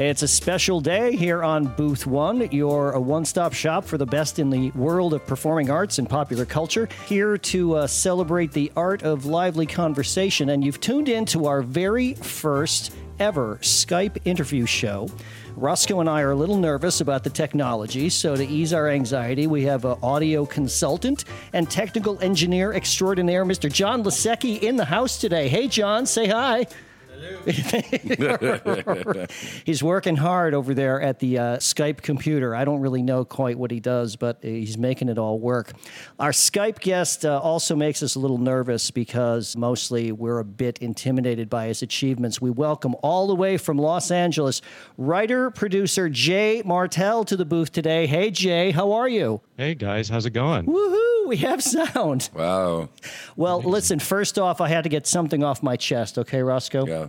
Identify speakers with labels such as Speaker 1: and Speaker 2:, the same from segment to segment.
Speaker 1: It's a special day here on Booth One. You're a one stop shop for the best in the world of performing arts and popular culture. Here to uh, celebrate the art of lively conversation. And you've tuned in to our very first ever Skype interview show. Roscoe and I are a little nervous about the technology, so to ease our anxiety, we have an audio consultant and technical engineer extraordinaire, Mr. John Lisiecki, in the house today. Hey, John, say hi. He's working hard over there at the uh, Skype computer. I don't really know quite what he does, but he's making it all work. Our Skype guest uh, also makes us a little nervous because mostly we're a bit intimidated by his achievements. We welcome all the way from Los Angeles writer producer Jay Martel to the booth today. Hey, Jay, how are you?
Speaker 2: Hey, guys, how's it going?
Speaker 1: Woohoo! We have sound.
Speaker 3: Wow.
Speaker 1: Well, Amazing. listen, first off, I had to get something off my chest, okay, Roscoe?
Speaker 3: Yeah.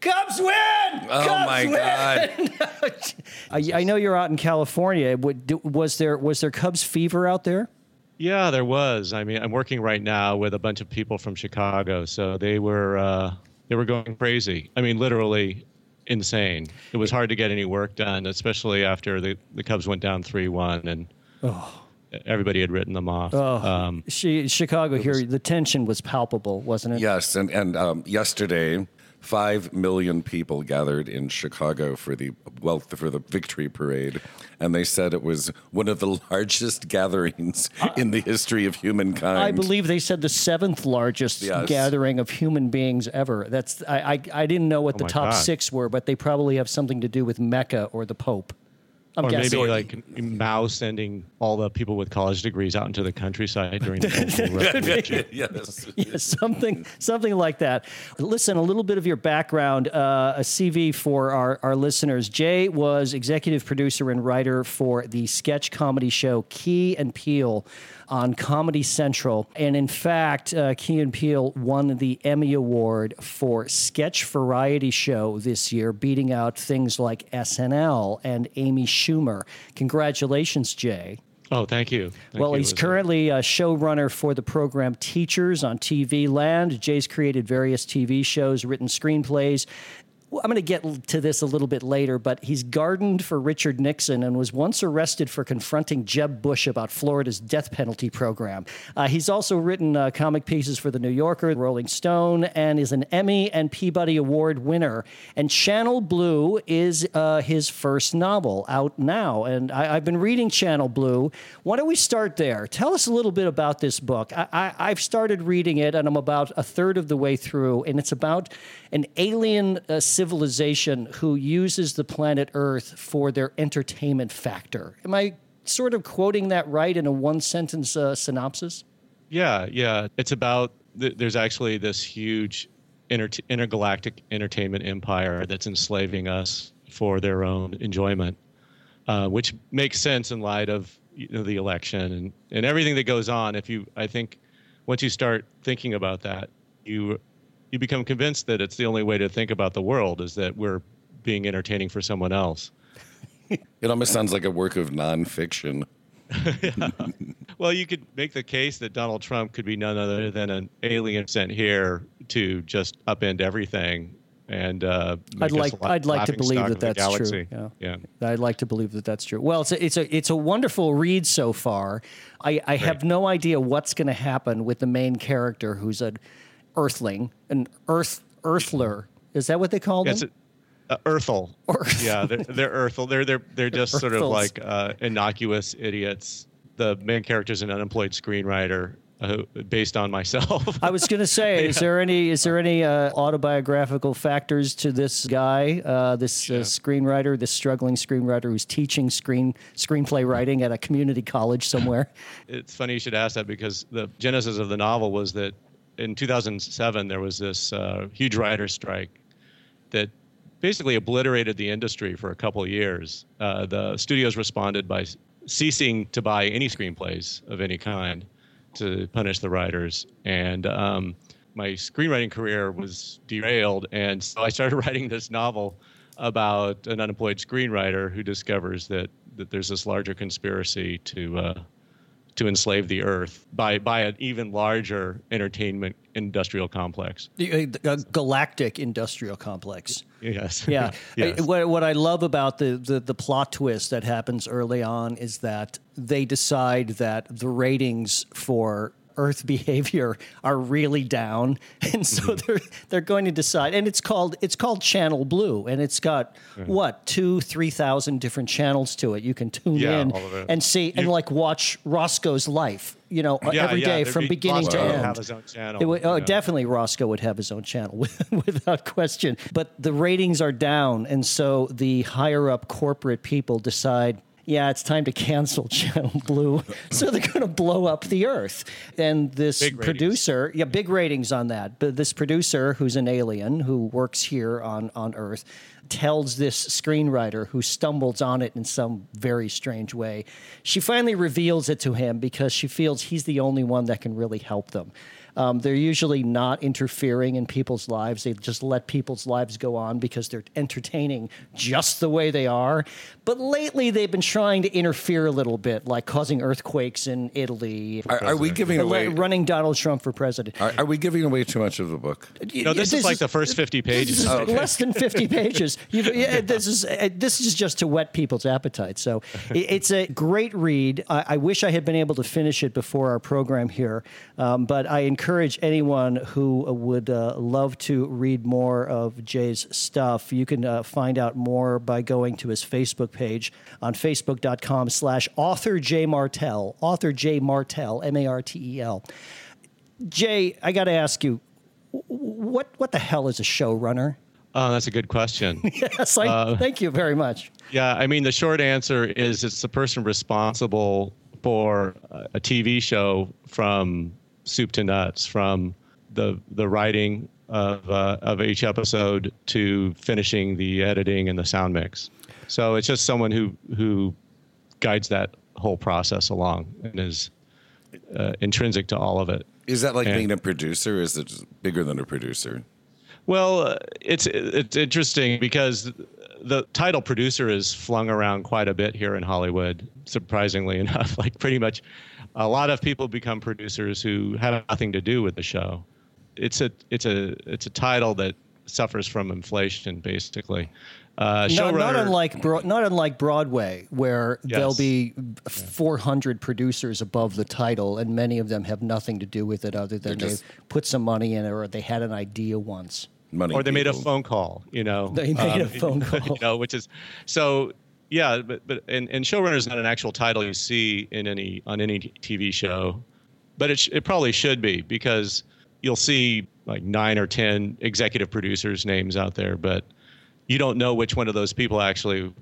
Speaker 1: Cubs win!
Speaker 3: Oh
Speaker 1: Cubs
Speaker 3: my
Speaker 1: win!
Speaker 3: God!
Speaker 1: I, I, know you're out in California. Was there was there Cubs fever out there?
Speaker 2: Yeah, there was. I mean, I'm working right now with a bunch of people from Chicago, so they were uh, they were going crazy. I mean, literally insane. It was hard to get any work done, especially after the the Cubs went down three one and. Oh everybody had written them off.
Speaker 1: Oh, um, she, Chicago here, was, the tension was palpable, wasn't it?
Speaker 3: Yes, and and um, yesterday Five million people gathered in Chicago for the well for the victory parade, and they said it was one of the largest gatherings uh, in the history of humankind.
Speaker 1: I believe they said the seventh largest yes. gathering of human beings ever. That's I I, I didn't know what oh the top God. six were, but they probably have something to do with Mecca or the Pope.
Speaker 2: I'm or guessing. maybe like Mao sending all the people with college degrees out into the countryside during the
Speaker 1: yes. yes, something something like that. Listen, a little bit of your background, uh, a CV for our, our listeners. Jay was executive producer and writer for the sketch comedy show Key and Peele on Comedy Central. And in fact, uh, Key and Peele won the Emmy Award for Sketch Variety Show this year, beating out things like SNL and Amy Schumer. Congratulations, Jay.
Speaker 2: Oh, thank you.
Speaker 1: Thank well,
Speaker 2: you.
Speaker 1: he's currently a showrunner for the program Teachers on TV Land. Jay's created various TV shows, written screenplays, I'm going to get to this a little bit later, but he's gardened for Richard Nixon and was once arrested for confronting Jeb Bush about Florida's death penalty program. Uh, he's also written uh, comic pieces for The New Yorker, Rolling Stone, and is an Emmy and Peabody Award winner. And Channel Blue is uh, his first novel out now. And I, have been reading Channel Blue. Why don't we start there? Tell us a little bit about this book. I, I, I've started reading it, and I'm about a third of the way through, and it's about an alien uh, civilization who uses the planet Earth for their entertainment factor. Am I sort of quoting that right in a one sentence uh, synopsis?
Speaker 2: Yeah, yeah. It's about th- there's actually this huge inter- intergalactic entertainment empire that's enslaving us for their own enjoyment, uh, which makes sense in light of you know, the election and, and everything that goes on. If you, I think, once you start thinking about that, you you become convinced that it's the only way to think about the world is that we're being entertaining for someone else.
Speaker 3: it almost sounds like a work of nonfiction.
Speaker 2: yeah. Well, you could make the case that Donald Trump could be none other than an alien sent here to just upend everything. And uh,
Speaker 1: I'd like I'd like to believe that that's true. Yeah. yeah, I'd like to believe that that's true. Well, it's a, it's a it's a wonderful read so far. I, I have no idea what's going to happen with the main character, who's a Earthling, an Earth Earthler. Is that what they call them? Yes,
Speaker 2: uh, Earthle. Earth. Yeah, they're, they're Earthle. They're they're they're just sort of like uh, innocuous idiots. The main character is an unemployed screenwriter uh, based on myself.
Speaker 1: I was going to say, yeah. is there any is there any uh, autobiographical factors to this guy, uh, this uh, yeah. screenwriter, this struggling screenwriter who's teaching screen screenplay writing at a community college somewhere?
Speaker 2: it's funny you should ask that because the genesis of the novel was that in 2007 there was this uh, huge writer strike that basically obliterated the industry for a couple years. Uh, the studios responded by ceasing to buy any screenplays of any kind to punish the writers, and um, my screenwriting career was derailed. And so I started writing this novel about an unemployed screenwriter who discovers that that there's this larger conspiracy to uh, to enslave the earth by by an even larger entertainment industrial complex.
Speaker 1: The, uh, galactic industrial complex.
Speaker 2: Yes.
Speaker 1: Yeah.
Speaker 2: yes.
Speaker 1: I- what, what I love about the, the, the plot twist that happens early on is that they decide that the ratings for Earth behavior are really down, and so
Speaker 2: Mm-hmm.
Speaker 1: they're they're going to decide. And it's called it's called Channel Blue, and it's got what two three thousand different channels to it. You can tune
Speaker 2: Yeah,
Speaker 1: in
Speaker 2: all of it.
Speaker 1: and see and like watch Roscoe's life. You know,
Speaker 2: Yeah,
Speaker 1: every
Speaker 2: yeah,
Speaker 1: day from
Speaker 2: be-
Speaker 1: beginning to
Speaker 2: Roscoe would
Speaker 1: end.
Speaker 2: have his own channel,
Speaker 1: It would- oh, definitely Roscoe would have his own channel without question. But the ratings are down, and so the higher up corporate people decide. Yeah, it's time to cancel Channel Blue. So they're going to blow up the Earth. And this
Speaker 2: Big ratings.
Speaker 1: producer, yeah, big ratings on that. But this producer, who's an alien who works here on, on Earth, tells this screenwriter who stumbles on it in some very strange way. She finally reveals it to him because she feels he's the only one that can really help them. Um, they're usually not interfering in people's lives. They just let people's lives go on because they're entertaining just the way they are. But lately, they've been trying to interfere a little bit, like causing earthquakes in Italy,
Speaker 3: Are, are we giving away?
Speaker 1: running Donald Trump for president.
Speaker 3: Are, are we giving away too much of the book?
Speaker 2: No, this, is like the first 50 pages.
Speaker 1: This is less than 50 pages. You've, yeah, this is uh, this is just to whet people's appetite. So it, it's a great read. I, I wish I had been able to finish it before our program here, um, but I encourage anyone who would uh, love to read more of Jay's stuff. You can uh, find out more by going to his Facebook page on facebook.com slash author Jay Martel, author Jay Martel, M-A-R-T-E-L. Jay, I got to ask you, what what the hell is a showrunner?
Speaker 2: Oh, that's a good question.
Speaker 1: Yes, I, thank you very much.
Speaker 2: Yeah, I mean, the short answer is it's the person responsible for a TV show from soup to nuts, from the the writing of uh, of each episode to finishing the editing and the sound mix. So it's just someone who who guides that whole process along and is uh, intrinsic to all of it.
Speaker 3: Is that like
Speaker 2: And-
Speaker 3: being a producer? Or is it bigger than a producer?
Speaker 2: Well, uh, it's it's interesting because the title producer is flung around quite a bit here in Hollywood. Surprisingly enough, like pretty much a lot of people become producers who have nothing to do with the show. It's a it's a it's a title that suffers from inflation, basically. Uh,
Speaker 1: No, not unlike Bro- not unlike Broadway, where there'll be 400 producers above the title, and many of them have nothing to do with it other than
Speaker 3: They're just-
Speaker 1: they put some money in it or they had an idea once.
Speaker 3: Money.
Speaker 2: or they made a phone call, you know.
Speaker 1: They made a phone call.
Speaker 2: you know, which is so. Yeah, but but and, and showrunner is not an actual title you see in any on any TV show, but it sh- it probably should be because you'll see like nine or ten executive producers names out there, but you don't know which one of those people actually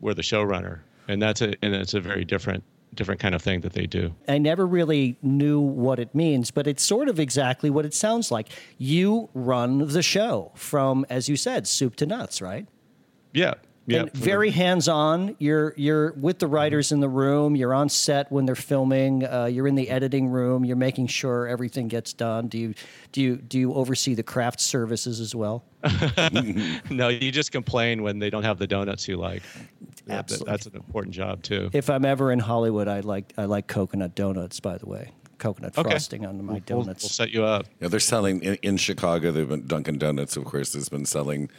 Speaker 2: were the showrunner, and that's a and it's a very different different kind of thing that they do.
Speaker 1: I never really knew what it means, but it's sort of exactly what it sounds like. You run the show from, as you said, soup to nuts, right?
Speaker 2: Yeah, yeah.
Speaker 1: and very hands-on. You're you're with the writers in the room. You're on set when they're filming. Uh, you're in the editing room. You're making sure everything gets done. Do you do you do you oversee the craft services as well?
Speaker 2: no, you just complain when they don't have the donuts you like. That- that-
Speaker 1: Absolutely.
Speaker 2: That's an important job too.
Speaker 1: If I'm ever in Hollywood, I like I like coconut donuts. By the way, coconut
Speaker 2: Okay.
Speaker 1: frosting on my
Speaker 2: We'll,
Speaker 1: donuts.
Speaker 2: we'll set you up.
Speaker 3: Yeah, they're selling in, in Chicago. They've been Dunkin' Donuts, of course, has been selling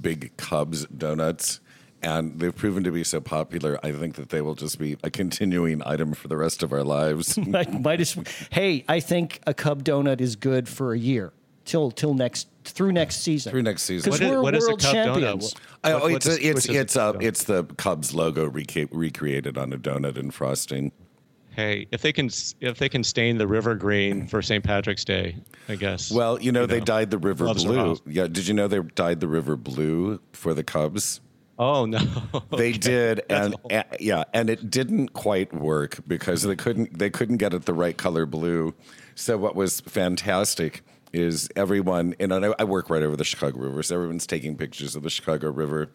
Speaker 3: big Cubs donuts, and they've proven to be so popular. I think that they will just be a continuing item for the rest of our lives.
Speaker 1: might, might as, hey, I think a Cub donut is good for a year till till next through next season.
Speaker 3: Through next season.
Speaker 1: because
Speaker 2: What is-
Speaker 1: we're
Speaker 2: what is a
Speaker 1: world
Speaker 2: Cub
Speaker 1: champions.
Speaker 3: I-
Speaker 2: What-
Speaker 3: oh, it's
Speaker 2: is-
Speaker 3: a, it's
Speaker 2: which
Speaker 3: it's
Speaker 2: a
Speaker 3: uh, it's the Cubs logo reca- recreated on a donut and frosting.
Speaker 2: Hey, if they can if they can stain the river green for St. Patrick's Day, I guess.
Speaker 3: Well, you know,
Speaker 2: You
Speaker 3: they
Speaker 2: know,
Speaker 3: dyed the river
Speaker 2: gloves
Speaker 3: blue. Yeah, did you know they dyed the river blue for the Cubs?
Speaker 2: Oh no,
Speaker 3: They did,
Speaker 2: That's
Speaker 3: and
Speaker 2: a whole-
Speaker 3: a- yeah, and it didn't quite work because they couldn't they couldn't get it the right color blue. So what was fantastic is everyone, and I, I work right over the Chicago River, so everyone's taking pictures of the Chicago River.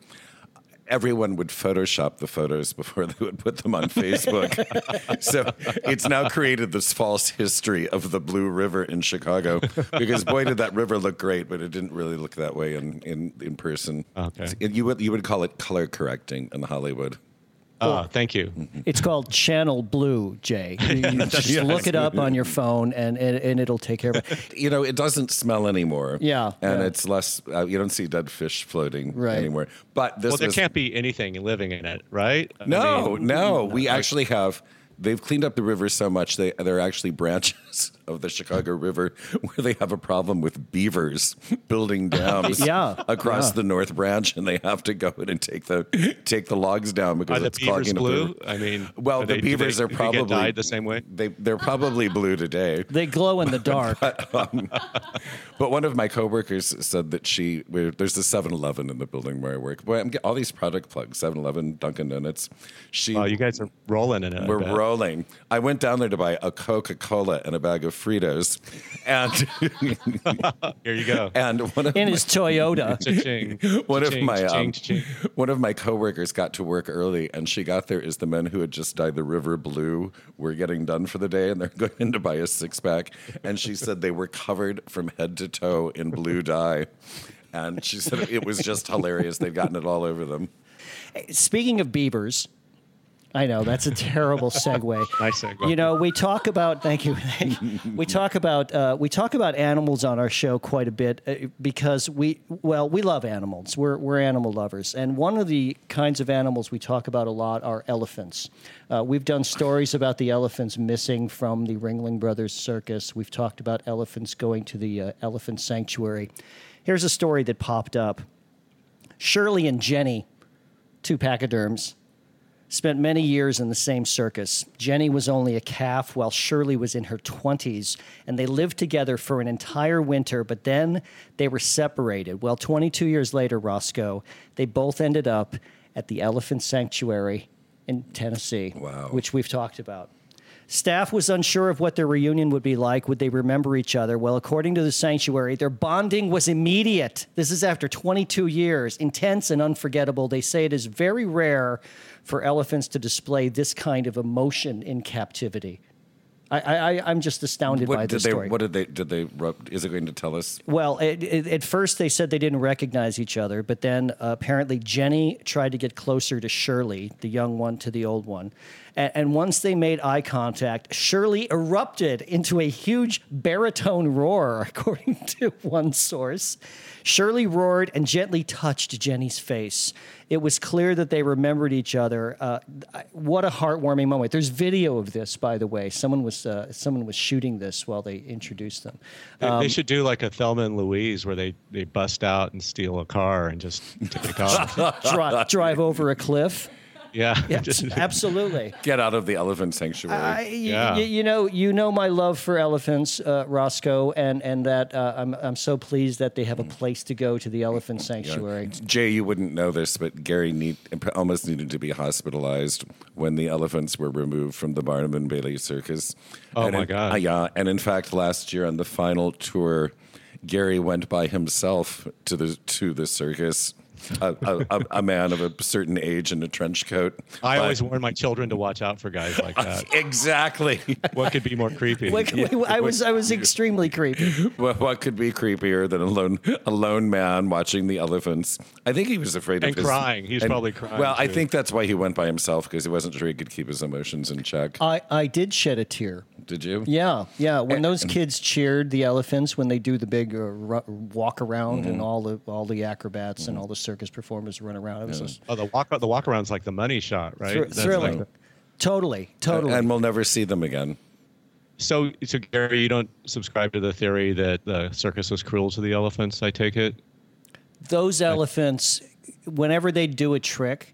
Speaker 3: Everyone would Photoshop the photos before they would put them on Facebook. so it's now created this false history of the Blue River in Chicago because boy did that river look great, but it didn't really look that way in in, in person.
Speaker 2: Okay.
Speaker 3: It- you would you would call it color correcting in Hollywood.
Speaker 2: Oh, thank you.
Speaker 1: It's called Channel Blue, Jay. You, you just look it up on your phone, and, and and it'll take care of it.
Speaker 3: You know, it doesn't smell anymore.
Speaker 1: Yeah,
Speaker 3: and
Speaker 1: yeah.
Speaker 3: it's less. Uh, you don't see dead fish floating
Speaker 1: Right.
Speaker 3: anymore. But this
Speaker 2: Well, there
Speaker 3: was
Speaker 2: can't be anything living in it, right? I
Speaker 3: no,
Speaker 2: mean,
Speaker 3: no. We actually have. They've cleaned up the river so much they there are actually branches of the Chicago River where they have a problem with beavers building dams
Speaker 1: Yeah,
Speaker 3: across
Speaker 1: yeah.
Speaker 3: the North Branch, and they have to go in and take the take the logs down because
Speaker 2: Are the
Speaker 3: it's
Speaker 2: beavers
Speaker 3: clogging up the
Speaker 2: blue?
Speaker 3: river.
Speaker 2: I mean,
Speaker 3: Well, the
Speaker 2: they-
Speaker 3: beavers
Speaker 2: they-
Speaker 3: are
Speaker 2: do they
Speaker 3: probably
Speaker 2: get dyed the same way.
Speaker 3: They they're probably blue today.
Speaker 1: They glow in the dark.
Speaker 3: Um, but one of my coworkers said that she where there's a 7-Eleven in the building where I work. Boy, I'm getting all these product plugs: 7-Eleven, Dunkin' Donuts. She
Speaker 2: Oh, you guys are rolling in it.
Speaker 3: We're
Speaker 2: bet.
Speaker 3: rolling. I went down there to buy a Coca Cola and a bag of Fritos, and
Speaker 2: Here you go.
Speaker 3: and one of
Speaker 1: in
Speaker 3: my,
Speaker 1: his Toyota.
Speaker 2: Cha-ching.
Speaker 3: one of
Speaker 2: Cha-ching,
Speaker 3: my
Speaker 2: cha-ching,
Speaker 3: um,
Speaker 2: cha-ching.
Speaker 3: one of my coworkers got to work early, and she got there as the men who had just dyed the river blue were getting done for the day, and they're going in to buy a six pack, and she said they were covered from head to toe in blue dye. And she said it was just hilarious. They'd gotten it all over them.
Speaker 1: Speaking of beavers, I know that's a terrible segue.
Speaker 2: Nice segue.
Speaker 1: You know, we talk about thank you. we talk about uh, we talk about animals on our show quite a bit uh, because we well we love animals. We're we're animal lovers, and one of the kinds of animals we talk about a lot are elephants. Uh, we've done stories about the elephants missing from the Ringling Brothers Circus. We've talked about elephants going to the uh, elephant sanctuary. Here's a story that popped up. Shirley and Jenny, two pachyderms, spent many years in the same circus. Jenny was only a calf while Shirley was in her 20s, and they lived together for an entire winter, but then they were separated. Well, 22 years later, Roscoe, they both ended up at the Elephant Sanctuary in Tennessee,
Speaker 3: Wow.
Speaker 1: which we've talked about. Staff was unsure of what their reunion would be like. Would they remember each other? Well, according to the sanctuary, their bonding was immediate. This is after 22 years, intense and unforgettable. They say it is very rare for elephants to display this kind of emotion in captivity. I, I, I'm just astounded by
Speaker 3: What did
Speaker 1: this
Speaker 3: they?
Speaker 1: story.
Speaker 3: What did they? Did they? Is it going to tell us?
Speaker 1: Well, it, it, at first they said they didn't recognize each other, but then uh, apparently Jenny tried to get closer to Shirley, the young one to the old one. And, and once they made eye contact, Shirley erupted into a huge baritone roar, according to one source. Shirley roared and gently touched Jenny's face. It was clear that they remembered each other. Uh, what a heartwarming moment! There's video of this, by the way. Someone was uh, someone was shooting this while they introduced them.
Speaker 2: They,
Speaker 1: Um,
Speaker 2: they should do like a Thelma and Louise where they, they bust out and steal a car and just take off.
Speaker 1: Dri- drive over a cliff.
Speaker 2: Yeah.
Speaker 1: Yes, absolutely.
Speaker 3: Get out of the elephant sanctuary.
Speaker 1: I, y-
Speaker 2: Yeah.
Speaker 1: y- you know, you know my love for elephants, uh, Roscoe, and and that uh, I'm I'm so pleased that they have a place to go to the elephant sanctuary.
Speaker 3: Jay, you wouldn't know this, but Gary need, almost needed to be hospitalized when the elephants were removed from the Barnum and Bailey Circus.
Speaker 2: Oh,
Speaker 3: And
Speaker 2: my
Speaker 3: in-
Speaker 2: God.
Speaker 3: uh, yeah, and in fact, last year on the final tour, Gary went by himself to the to the circus. A, a, a, a man of a certain age in a trench coat.
Speaker 2: I
Speaker 3: But-
Speaker 2: always warn my children to watch out for guys like that.
Speaker 3: exactly.
Speaker 2: what could be more creepy?
Speaker 1: Like, I was I was extremely creepy.
Speaker 3: what, what could be creepier than a lone a lone man watching the elephants? I think he was afraid
Speaker 2: And
Speaker 3: of his,
Speaker 2: crying. He was
Speaker 3: and-
Speaker 2: probably crying,
Speaker 3: Well, I think that's why he went by himself because he wasn't sure he could keep his emotions in check.
Speaker 1: I I did shed a tear.
Speaker 3: Did you?
Speaker 1: Yeah, yeah. When those kids cheered the elephants when they do the big uh, ru- walk around and all the all the acrobats and all the circus performers run around, it was just
Speaker 2: oh, the walk the walk around's like the money shot, right?
Speaker 1: thr-
Speaker 2: That's
Speaker 1: thrilling.
Speaker 2: like-
Speaker 1: totally, totally.
Speaker 3: And we'll never see them again.
Speaker 2: so, so Gary, you don't subscribe to the theory that the circus was cruel to the elephants? I take it.
Speaker 1: those elephants, whenever they do a trick,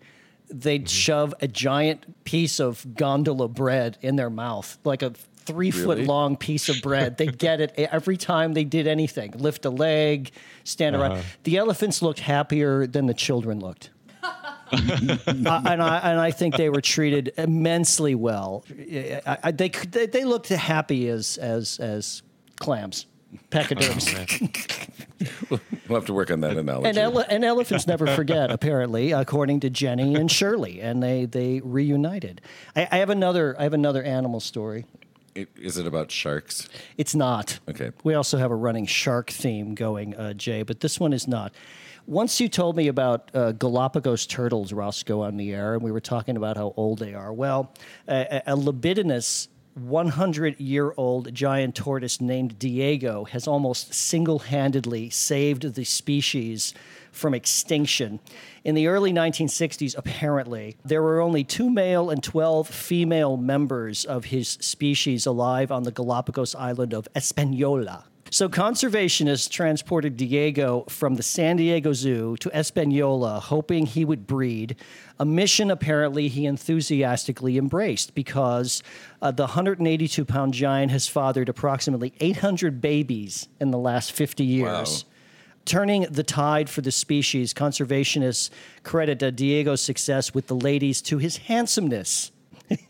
Speaker 1: they'd
Speaker 3: Mm-hmm.
Speaker 1: shove a giant piece of gondola bread in their mouth, like a three foot long piece of bread. They'd get it every time they did anything lift a leg, stand around.
Speaker 3: Uh-huh.
Speaker 1: The elephants looked happier than the children looked. Uh, and I and I think they were treated immensely well. I, I, they, they they looked happy as as as clams, pachyderms.
Speaker 3: We'll have to work on that analogy.
Speaker 1: And, ele- and elephants never forget, apparently, according to Jenny and Shirley, and they they reunited. I, I have another I have another animal story.
Speaker 3: It- Is it about sharks?
Speaker 1: It's not.
Speaker 3: Okay.
Speaker 1: We also have a running shark theme going, uh, Jay, but this one is not. Once you told me about uh, Galapagos turtles, Roscoe, on the air, and we were talking about how old they are. Well, a, a libidinous 100 year old giant tortoise named Diego has almost single handedly saved the species from extinction. In the early 1960s, apparently, there were only two male and 12 female members of his species alive on the Galapagos island of Espanola. So conservationists transported Diego from the San Diego Zoo to Espanola, hoping he would breed. A mission apparently he enthusiastically embraced because uh, the 182 pound giant has fathered approximately 800 babies in the last 50 years.
Speaker 3: Wow.
Speaker 1: Turning the tide for the species, conservationists credit uh, Diego's success with the ladies to his handsomeness.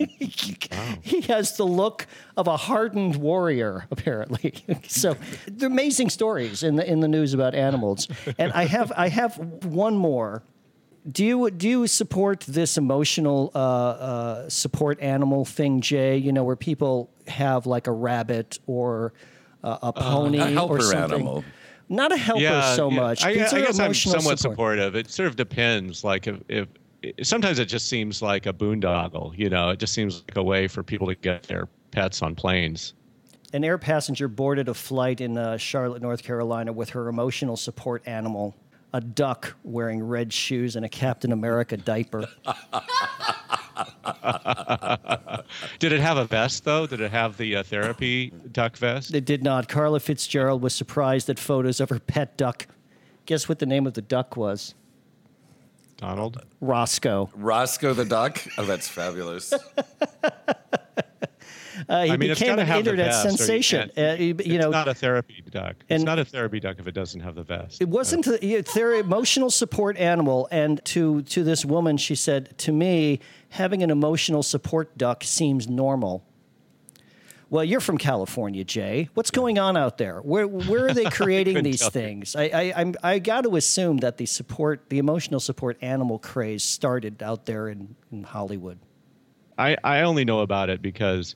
Speaker 1: he has the look of a hardened warrior, apparently. so, they're amazing stories in the in the news about animals. And I have I have one more. Do you do you support this emotional uh, uh, support animal thing, Jay? You know, where people have like a rabbit or uh, a pony
Speaker 3: a
Speaker 1: or something.
Speaker 3: animal.
Speaker 1: Not a helper so much.
Speaker 2: I,
Speaker 1: These
Speaker 2: I
Speaker 1: are
Speaker 2: guess I'm somewhat
Speaker 1: support.
Speaker 2: supportive. It sort of depends. Like if, if sometimes it just seems like a boondoggle. You know, it just seems like a way for people to get their pets on planes.
Speaker 1: An air passenger boarded a flight in uh, Charlotte, North Carolina, with her emotional support animal, a duck wearing red shoes and a Captain America diaper.
Speaker 2: Did it have a vest though? Did it have the uh, therapy duck vest?
Speaker 1: It did not. Carla Fitzgerald was surprised at photos of her pet duck. Guess what the name of the duck was?
Speaker 2: Donald.
Speaker 1: Roscoe.
Speaker 3: Roscoe the duck. Oh, that's fabulous.
Speaker 1: Uh, he
Speaker 2: I mean,
Speaker 1: became an internet
Speaker 2: you
Speaker 1: sensation.
Speaker 2: can't-
Speaker 1: Uh, you, you
Speaker 2: it's
Speaker 1: know,
Speaker 2: not a therapy duck. it's not a therapy duck if it doesn't have the vest.
Speaker 1: It wasn't the, it's their emotional support animal, and to to this woman, she said to me, having an emotional support duck seems normal. Well, you're from California, Jay. What's going on out there? Where where are they creating these
Speaker 2: you.
Speaker 1: things? I I, I'm, I got to assume that the support, the emotional support animal craze started out there in, in Hollywood.
Speaker 2: I, I only know about it because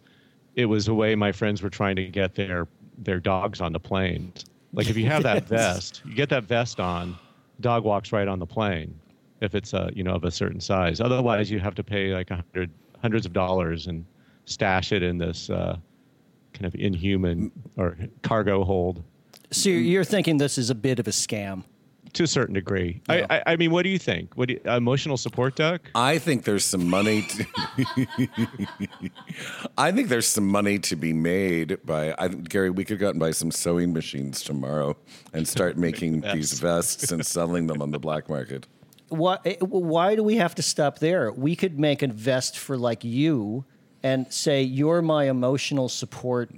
Speaker 2: it was a way my friends were trying to get their their dogs on the planes. Like if you have that vest, you get that vest on, dog walks right on the plane. If it's a you know of a certain size, otherwise you have to pay like a hundred hundreds of dollars and stash it in this uh, kind of inhuman or cargo hold
Speaker 1: So you're, you're thinking this is a bit of a scam.
Speaker 2: To a certain degree.
Speaker 1: Yeah.
Speaker 2: I, I I mean, what do you think? What do you, emotional support duck?
Speaker 3: I think there's some money. To, I think there's some money to be made by I, Gary. We could go out and buy some sewing machines tomorrow and start making these vests and selling them on the black market.
Speaker 1: why, eh, why do we have to stop there? We could make a vest for like you and say you're my emotional support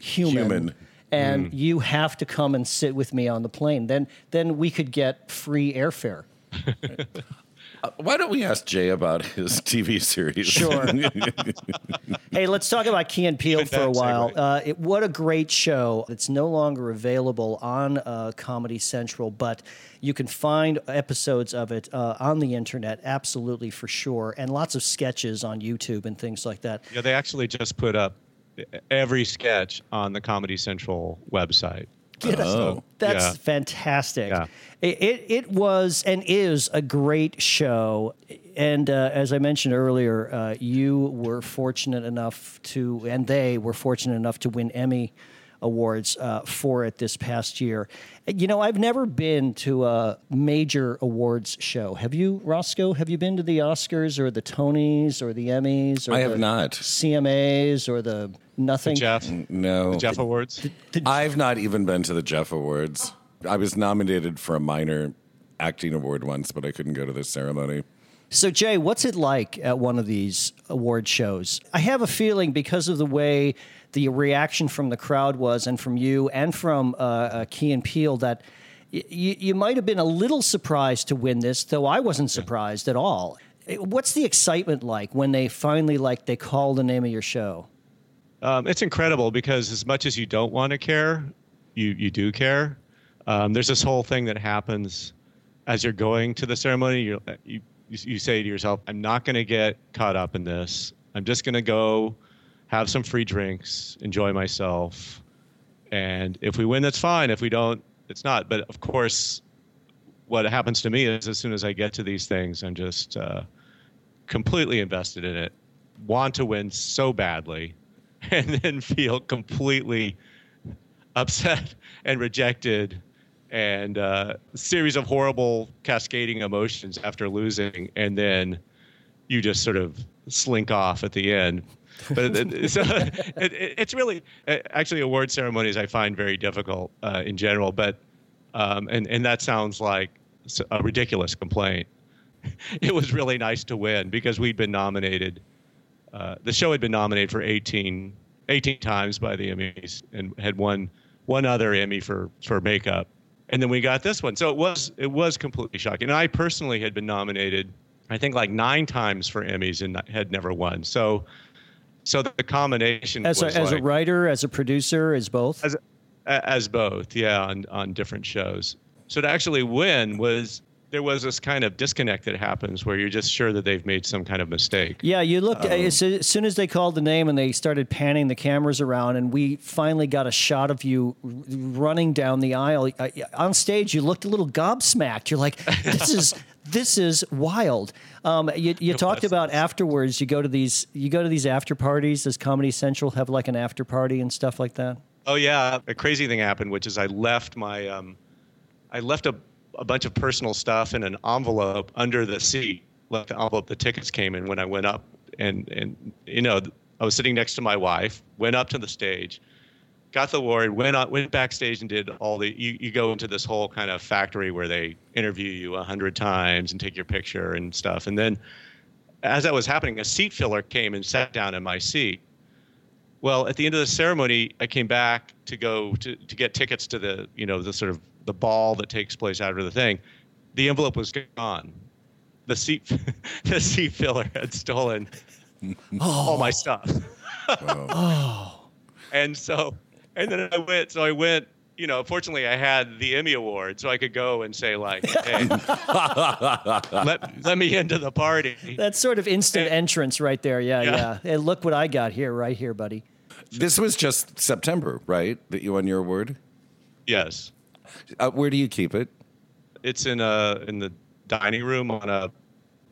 Speaker 1: human,
Speaker 3: Human.
Speaker 1: And you have to come and sit with me on the plane. Then then we could get free airfare.
Speaker 3: Uh, Why don't we ask Jay about his TV series?
Speaker 1: Sure. Hey, let's talk about Key and Peele for a while. Uh, it, what a great show! It's no longer available on uh, Comedy Central, but you can find episodes of it uh, on the internet, absolutely for sure, and lots of sketches on YouTube and things like that.
Speaker 2: Yeah, they actually just put up every sketch on the Comedy Central website.
Speaker 1: Get us-
Speaker 3: Oh.
Speaker 1: That's
Speaker 2: Yeah.
Speaker 1: fantastic.
Speaker 2: Yeah.
Speaker 1: It, it, it was and is a great show. And uh, as I mentioned earlier, uh, you were fortunate enough to, and they were fortunate enough to win Emmy awards uh, for it this past year. You know, I've never been to a major awards show. Have you, Roscoe? Have you been to the Oscars or the Tonys or the Emmys? Or
Speaker 3: I have
Speaker 1: the
Speaker 3: not.
Speaker 1: CMAs or the nothing?
Speaker 2: The Jeff,
Speaker 3: No,
Speaker 2: the Jeff Awards.
Speaker 3: I've not even been to the Jeff Awards. I was nominated for a minor acting award once, but I couldn't go to the ceremony.
Speaker 1: So, Jay, what's it like at one of these award shows? I have a feeling because of the way the reaction from the crowd was, and from you, and from uh, uh, Key and Peele, that y- you might have been a little surprised to win this, though I wasn't surprised at all. Eh, What's the excitement like when they finally like they call the name of your show?
Speaker 2: Um, it's incredible because as much as you don't want to care, you you do care. Um, there's this whole thing that happens as you're going to the ceremony. You're, you you you say to yourself, "I'm not going to get caught up in this. I'm just going to go have some free drinks, enjoy myself, and if we win, that's fine. If we don't, it's not." But of course, what happens to me is as soon as I get to these things, I'm just uh, completely invested in it, want to win so badly, and then feel completely upset and rejected and uh, a series of horrible cascading emotions after losing, and then you just sort of slink off at the end. But so it, it, it's really actually award ceremonies I find very difficult uh, in general. But um, and and that sounds like a ridiculous complaint. It was really nice to win because we'd been nominated. Uh, the show had been nominated for 18, 18 times by the Emmys and had won one other Emmy for for makeup and then we got this one. So it was it was completely shocking. And I personally had been nominated, I think like nine times for Emmys and had never won. So so the combination
Speaker 1: as, a, as like, a writer, as a producer, as both.
Speaker 2: As as both, yeah, on on different shows. So to actually win was there was this kind of disconnect that happens where you're just sure that they've made some kind of mistake.
Speaker 1: Yeah, you looked um, as, as, soon as they called the name and they started panning the cameras around, and we finally got a shot of you running down the aisle uh, on stage. You looked a little gobsmacked. You're like, "This is this is wild." Um, you, you talked about afterwards. You go to these you go to these after parties. Does Comedy Central have like an after party and stuff like that?
Speaker 2: Oh yeah, a crazy thing happened, which is I left my um, I left a a bunch of personal stuff in an envelope under the seat, like the envelope the tickets came in when I went up. And, and you know, I was sitting next to my wife, went up to the stage, got the award, went on, went backstage and did all the. You, you go into this whole kind of factory where they interview you a hundred times and take your picture and stuff. And then, as that was happening, a seat filler came and sat down in my seat. Well, at the end of the ceremony, I came back to go to, to get tickets to the you know the sort of the ball that takes place after the thing, the envelope was gone. The seat, the seat filler had stolen oh. all my stuff. oh. And so, and then I went. So I went. You know, fortunately, I had the Emmy award, so I could go and say like, "Hey, let let me into the party."
Speaker 1: That's sort of instant and, entrance right there. Yeah, yeah. yeah. Hey, look what I got here, right here, buddy.
Speaker 3: This was just September, right? That you won your award.
Speaker 2: Yes.
Speaker 3: Uh, where do you keep it?
Speaker 2: It's in a in the dining room on a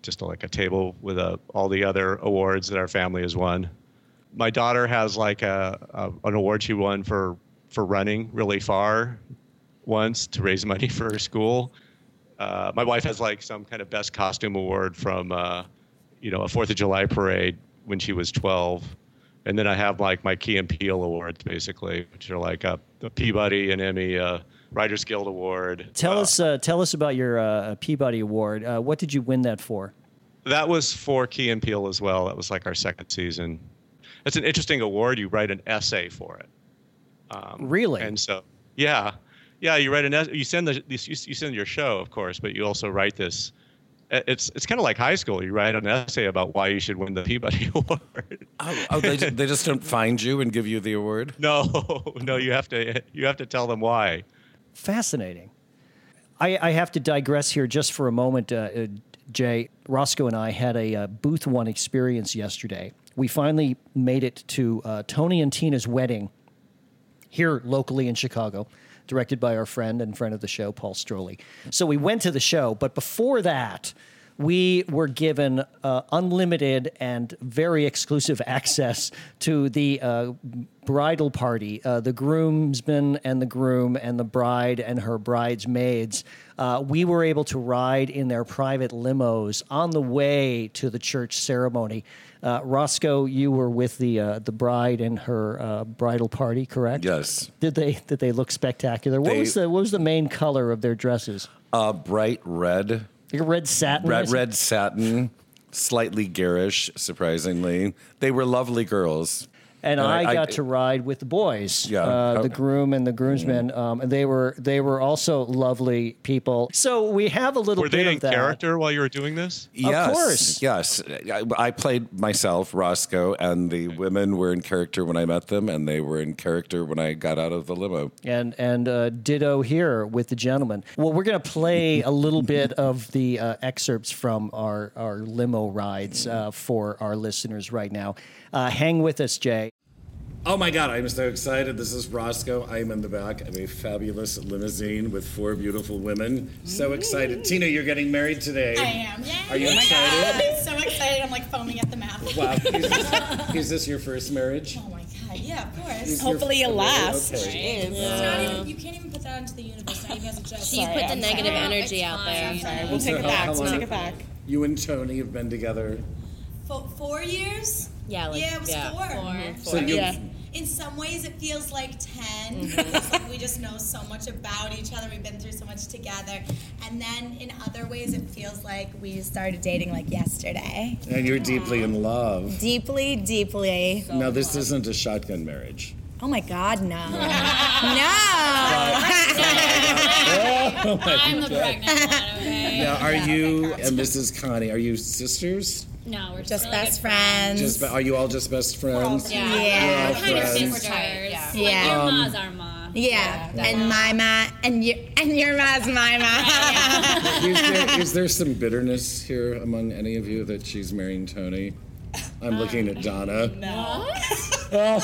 Speaker 2: just like a table with a, all the other awards that our family has won. My daughter has like a, a an award she won for for running really far once to raise money for her school. Uh, my wife has like some kind of best costume award from uh, you know a Fourth of July parade when she was 12. And then I have like my Key and Peele awards, basically, which are like a, a Peabody, an Emmy, uh, Writers Guild Award.
Speaker 1: Tell uh, us, uh, tell us about your uh, Peabody Award. Uh, what did you win that for?
Speaker 2: That was for Key and Peele as well. That was like our second season. It's an interesting award. You write an essay for it.
Speaker 1: Um, really?
Speaker 2: And so, yeah, yeah. You write an essay. you send the you send your show, of course, but you also write this. It's it's kind of like high school. You write an essay about why you should win the Peabody Award.
Speaker 3: oh, oh they, they just don't find you and give you the award?
Speaker 2: No, no. You have to you have to tell them why.
Speaker 1: Fascinating. I, I have to digress here just for a moment, uh, uh, Jay. Roscoe and I had a uh, booth one experience yesterday. We finally made it to uh, Tony and Tina's wedding here locally in Chicago, directed by our friend and friend of the show, Paul Stroley. So we went to the show, but before that, we were given uh, unlimited and very exclusive access to the uh, bridal party. Uh, the groomsmen and the groom and the bride and her bridesmaids. Uh, we were able to ride in their private limos on the way to the church ceremony. Uh, Roscoe, you were with the uh, the bride and her bridal party, correct?
Speaker 3: Yes.
Speaker 1: Did they did they look spectacular? What they, was the what was the main color of their dresses?
Speaker 3: bright red
Speaker 1: like red satin.
Speaker 3: Red, red satin, slightly garish, surprisingly. They were lovely girls.
Speaker 1: And, and I, I, got I, to ride with the boys, yeah, uh, the groom and the groomsmen, mm. um, and they were they were also lovely people. So we have a little.
Speaker 2: Were
Speaker 1: bit
Speaker 2: they
Speaker 1: in that.
Speaker 2: character while you were doing this?
Speaker 3: Yes,
Speaker 1: of course.
Speaker 3: Yes, I, played myself, Roscoe, and the women were in character when I met them, and they were in character when I got out of the limo.
Speaker 1: And and uh, ditto here with the gentleman. Well, we're going to play a little bit of the uh, excerpts from our our limo rides uh, for our listeners right now. Uh, hang with us, Jay.
Speaker 3: Oh my God, I'm so excited. This is Roscoe. I'm in the back of a fabulous limousine with four beautiful women. So excited. Tina, you're getting married today.
Speaker 4: I am. Yay.
Speaker 3: Are you
Speaker 4: Oh
Speaker 3: excited?
Speaker 4: I'm so excited. I'm like foaming at the mouth.
Speaker 3: Wow. Is this, is this your first marriage?
Speaker 4: Oh my God. Yeah, of course.
Speaker 3: Is
Speaker 5: Hopefully it lasts.
Speaker 3: Okay.
Speaker 4: It's not even, you can't even put that into the universe, not even as a joke.
Speaker 6: She put the negative energy out there.
Speaker 5: Sorry, We'll
Speaker 3: And
Speaker 5: take it back. We'll take it back.
Speaker 3: You and Tony have been together.
Speaker 4: Four, four years?
Speaker 6: Yeah, like
Speaker 4: yeah, it was
Speaker 6: yeah,
Speaker 4: four.
Speaker 3: So you,
Speaker 5: Yeah.
Speaker 4: In some ways, it feels like 10
Speaker 3: Mm-hmm.
Speaker 4: like, we just know so much about each other. We've been through so much together. And then in other ways, it feels like we started dating like yesterday.
Speaker 3: and you're deeply in love.
Speaker 4: Deeply, deeply.
Speaker 3: Now, this isn't a shotgun marriage.
Speaker 4: Oh my God, no. no.
Speaker 7: I'm the pregnant one, okay?
Speaker 3: Now, are you and Mrs. Connie, are you sisters?
Speaker 7: No, we're
Speaker 4: Just
Speaker 7: really
Speaker 4: best
Speaker 7: good
Speaker 4: friends.
Speaker 3: Just, are you all just best friends?
Speaker 7: Yeah.
Speaker 4: Yeah.
Speaker 3: We're all
Speaker 7: Kind of
Speaker 3: friends.
Speaker 7: sisters.
Speaker 6: Yeah.
Speaker 7: Like
Speaker 4: Yeah.
Speaker 7: your
Speaker 3: Um,
Speaker 7: ma's our ma.
Speaker 4: Yeah, and my ma, and your and your ma's my ma.
Speaker 3: Is there, is there some bitterness here among any of you that she's marrying Tony? I'm looking at Donna.
Speaker 5: No. no,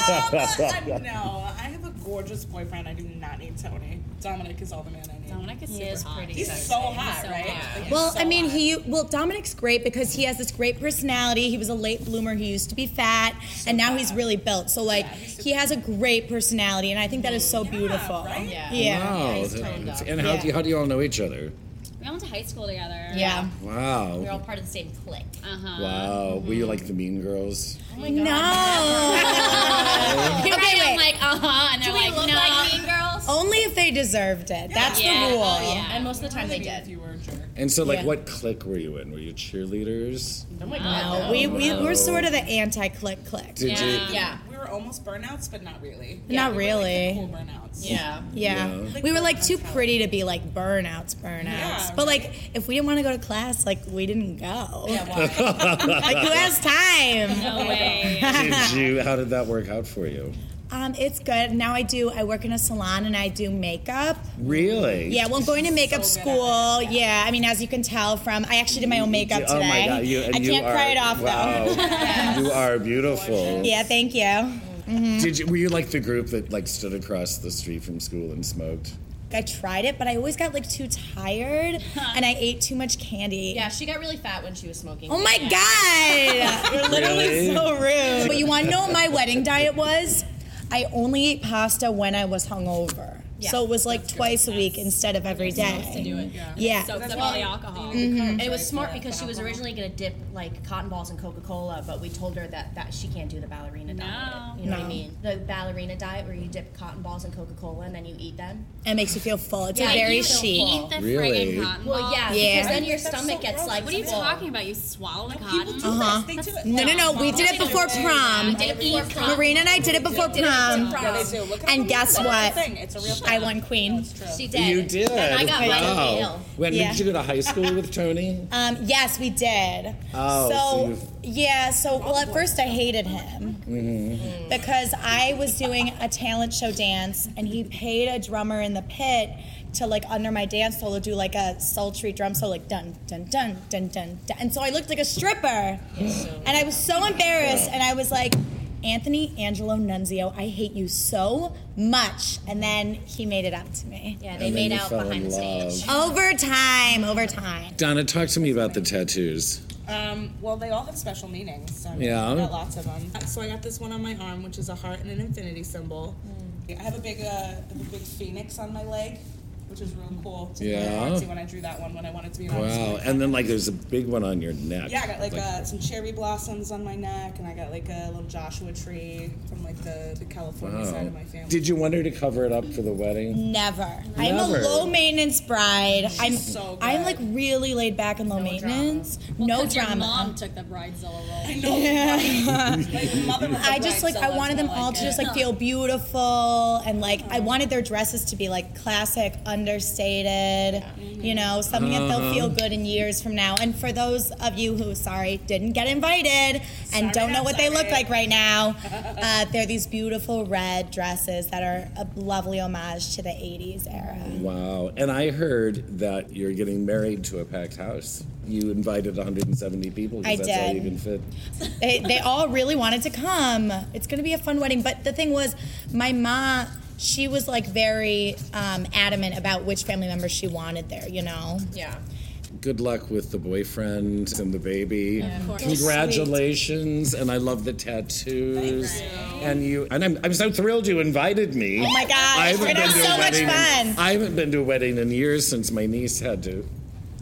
Speaker 5: I have a gorgeous boyfriend. I do not need Tony. Dominic is all the man I need.
Speaker 7: Dominic is
Speaker 6: He
Speaker 7: super
Speaker 6: is
Speaker 7: hot.
Speaker 6: pretty
Speaker 5: He's
Speaker 6: sexy.
Speaker 5: so hot,
Speaker 7: so
Speaker 5: right?
Speaker 7: hot.
Speaker 5: Like,
Speaker 4: Well,
Speaker 5: so
Speaker 4: I mean,
Speaker 5: hot.
Speaker 4: he well, Dominic's great because he has this great personality. He was a late bloomer. He used to be fat, and now he's really built. So like, he has a great personality, and I think that is so beautiful.
Speaker 5: right?
Speaker 6: Yeah.
Speaker 4: Yeah.
Speaker 3: Wow.
Speaker 6: he's toned up.
Speaker 3: And how, do you, how do you all know each other?
Speaker 7: We all went to high school together.
Speaker 4: Yeah.
Speaker 3: Wow.
Speaker 6: We're all part of the same clique.
Speaker 7: Uh-huh.
Speaker 3: Wow. Were you like the mean girls?
Speaker 4: No.
Speaker 7: You're
Speaker 4: okay,
Speaker 7: right, I'm
Speaker 4: wait.
Speaker 7: like, uh-huh, and they're
Speaker 6: Do we
Speaker 7: like,
Speaker 6: look
Speaker 7: no.
Speaker 6: like mean girls?
Speaker 4: Only if they deserved it. That's
Speaker 7: Yeah.
Speaker 4: the rule.
Speaker 7: Oh, yeah.
Speaker 6: And most of the time they
Speaker 5: Maybe if
Speaker 6: did.
Speaker 5: you were a jerk.
Speaker 3: And so, like,
Speaker 4: Yeah.
Speaker 3: what clique were you in? Were you cheerleaders?
Speaker 6: Oh my god.
Speaker 4: No, we, we
Speaker 3: no.
Speaker 4: we're sort of the anti-click click.
Speaker 3: Did
Speaker 7: Yeah.
Speaker 3: you?
Speaker 6: Yeah.
Speaker 5: We were almost burnouts, but not really.
Speaker 4: Not
Speaker 5: We were, like,
Speaker 4: really.
Speaker 5: cool burnouts.
Speaker 6: Yeah.
Speaker 4: Yeah.
Speaker 3: Yeah.
Speaker 4: We were like too pretty to be like burnouts, burnouts.
Speaker 5: Yeah,
Speaker 4: but like if we didn't want to go to class, like we didn't go.
Speaker 6: Yeah, why?
Speaker 4: like who has time?
Speaker 7: No way.
Speaker 3: Did you? How did that work out for you?
Speaker 4: Um, it's good. Now I do I work in a salon and I do makeup.
Speaker 3: Really?
Speaker 4: Yeah, well I'm going to makeup
Speaker 5: So
Speaker 4: school. Yeah, I mean as you can tell from I actually did my own makeup
Speaker 3: Oh
Speaker 4: today.
Speaker 3: my God! You and
Speaker 4: I
Speaker 3: you
Speaker 4: can't
Speaker 3: are,
Speaker 4: cry it off
Speaker 3: wow.
Speaker 4: though.
Speaker 3: you are beautiful.
Speaker 4: Yeah, thank you.
Speaker 3: Did you? Were you like the group that like stood across the street from school and smoked?
Speaker 4: I tried it, but I always got like too tired and I ate too much candy.
Speaker 6: Yeah, she got really fat when she was smoking.
Speaker 4: Oh my god! You're literally
Speaker 3: Really?
Speaker 4: so rude. But you want to know what my wedding diet was? I only ate pasta when I was hungover.
Speaker 6: Yeah.
Speaker 4: So it was like twice a week instead of every day.
Speaker 7: to do it.
Speaker 4: Yeah.
Speaker 7: Soaked up all the alcohol.
Speaker 6: And it was smart because she was originally going to dip like cotton balls in Coca Cola, but we told her that, that she can't do the ballerina
Speaker 7: No.
Speaker 6: diet. You know what I mean? The ballerina diet where you dip cotton balls in Coca Cola and then you eat them.
Speaker 4: It makes you feel full. It's
Speaker 6: Yeah,
Speaker 4: a very
Speaker 6: you
Speaker 4: chic.
Speaker 7: Eat the
Speaker 3: Really?
Speaker 7: friggin' cotton
Speaker 6: Well, yeah,
Speaker 4: Yeah.
Speaker 6: because then your
Speaker 5: That's so
Speaker 6: stomach gets
Speaker 5: gross.
Speaker 6: like
Speaker 7: What are you
Speaker 6: full.
Speaker 7: talking about? You swallow the
Speaker 5: People
Speaker 7: cotton?
Speaker 5: do
Speaker 4: Uh-huh.
Speaker 5: this. They do it.
Speaker 4: No, no, no. We did it before prom.
Speaker 6: did it before prom.
Speaker 4: Marina and I did it before prom.
Speaker 5: Yeah, they do. Look it up
Speaker 4: And guess what?
Speaker 5: It's a. It's a real thing.
Speaker 4: I won queen.
Speaker 5: It's true.
Speaker 6: She did.
Speaker 3: You did.
Speaker 6: And I got
Speaker 3: wow.
Speaker 6: vitally ill.
Speaker 3: When
Speaker 4: Yeah.
Speaker 3: did you go to high school with Tony?
Speaker 4: Um, yes, we did.
Speaker 3: Oh, so
Speaker 4: so yeah, so well at first I hated him
Speaker 3: Mm-hmm.
Speaker 4: because I was doing a talent show dance and he paid a drummer in the pit to like under my dance solo do like a sultry drum solo like dun dun dun dun dun, dun. and so I looked like a stripper and I was so embarrassed and I was like Anthony Angelo Nunzio, I hate you so much. And then he made it up to me.
Speaker 6: Yeah, they
Speaker 3: And
Speaker 6: made
Speaker 3: you
Speaker 6: out behind the
Speaker 3: love.
Speaker 6: stage.
Speaker 4: Over time, over time.
Speaker 3: Donna, talk to me about the tattoos.
Speaker 5: Um, well, they all have special meanings. So I mean,
Speaker 3: Yeah.
Speaker 5: I got lots of them. So I got this one on my arm, which is a heart and an infinity symbol. I have a big, uh, I have a big phoenix on my leg, which is real cool. It's
Speaker 3: Yeah.
Speaker 5: Really artsy when I drew that one when I wanted to be an
Speaker 3: Wow.
Speaker 5: artist.
Speaker 3: And then like there's a big one on your neck.
Speaker 5: Yeah, I got like, uh, some cherry blossoms on my neck, and I got like a little Joshua tree from like the, the California
Speaker 3: Wow.
Speaker 5: side of my family.
Speaker 3: Did you want her to cover it up for the wedding?
Speaker 4: Never. I'm a low maintenance bride. I'm
Speaker 5: so good.
Speaker 4: I'm like really laid back and low maintenance. no
Speaker 7: 'Cause Your
Speaker 4: drama.
Speaker 7: mom took the bridezilla role.
Speaker 5: I know. like,
Speaker 4: I just like I wanted them all
Speaker 5: like
Speaker 4: to just like feel beautiful and like I wanted their dresses to be like classic, understated, you know, something that they'll feel good in years from now. And for those of you who, sorry, didn't get invited and don't know
Speaker 5: not
Speaker 4: what they look like right now, uh, they're these beautiful red dresses that are a lovely homage to the '80s era.
Speaker 3: Wow. And I heard that you're getting married to a packed house. you invited 170 people. 'cause
Speaker 4: I
Speaker 3: that's all
Speaker 4: did.
Speaker 3: you can fit.
Speaker 4: they, they all really wanted to come. It's going to be a fun wedding. But the thing was, my mom, she was like very um, adamant about which family members she wanted there, you know?
Speaker 6: Yeah.
Speaker 3: Good luck with the boyfriend and the baby.
Speaker 7: course.
Speaker 3: Congratulations, and I love the tattoos. And you, and I'm, I'm so thrilled you invited me.
Speaker 4: Oh my gosh,
Speaker 3: I haven't
Speaker 4: we're gonna
Speaker 3: been to a
Speaker 4: so much
Speaker 3: wedding. in- I haven't been to a wedding in years since my niece had to.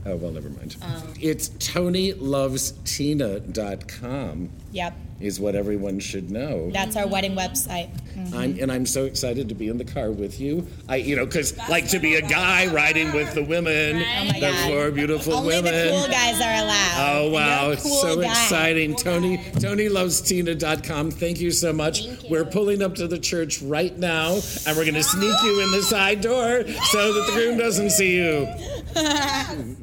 Speaker 3: Oh well, never mind. It's TonyLovesTina.com
Speaker 4: Yep.
Speaker 3: Is what everyone should know.
Speaker 4: That's our wedding website. Mm-hmm.
Speaker 3: I'm, and I'm so excited to be in the car with you. I, you know, because like to be a guy riding with the women,
Speaker 4: Oh my
Speaker 3: the
Speaker 4: God.
Speaker 3: four beautiful
Speaker 4: Only
Speaker 3: women.
Speaker 4: the cool guys are allowed.
Speaker 3: Oh wow,
Speaker 4: you're
Speaker 3: it's
Speaker 4: cool
Speaker 3: so
Speaker 4: guy.
Speaker 3: exciting. Tony TonyLovesTina.com. Thank you so much. We're pulling up to the church right now and we're gonna sneak you in the side door so that the groom doesn't see you.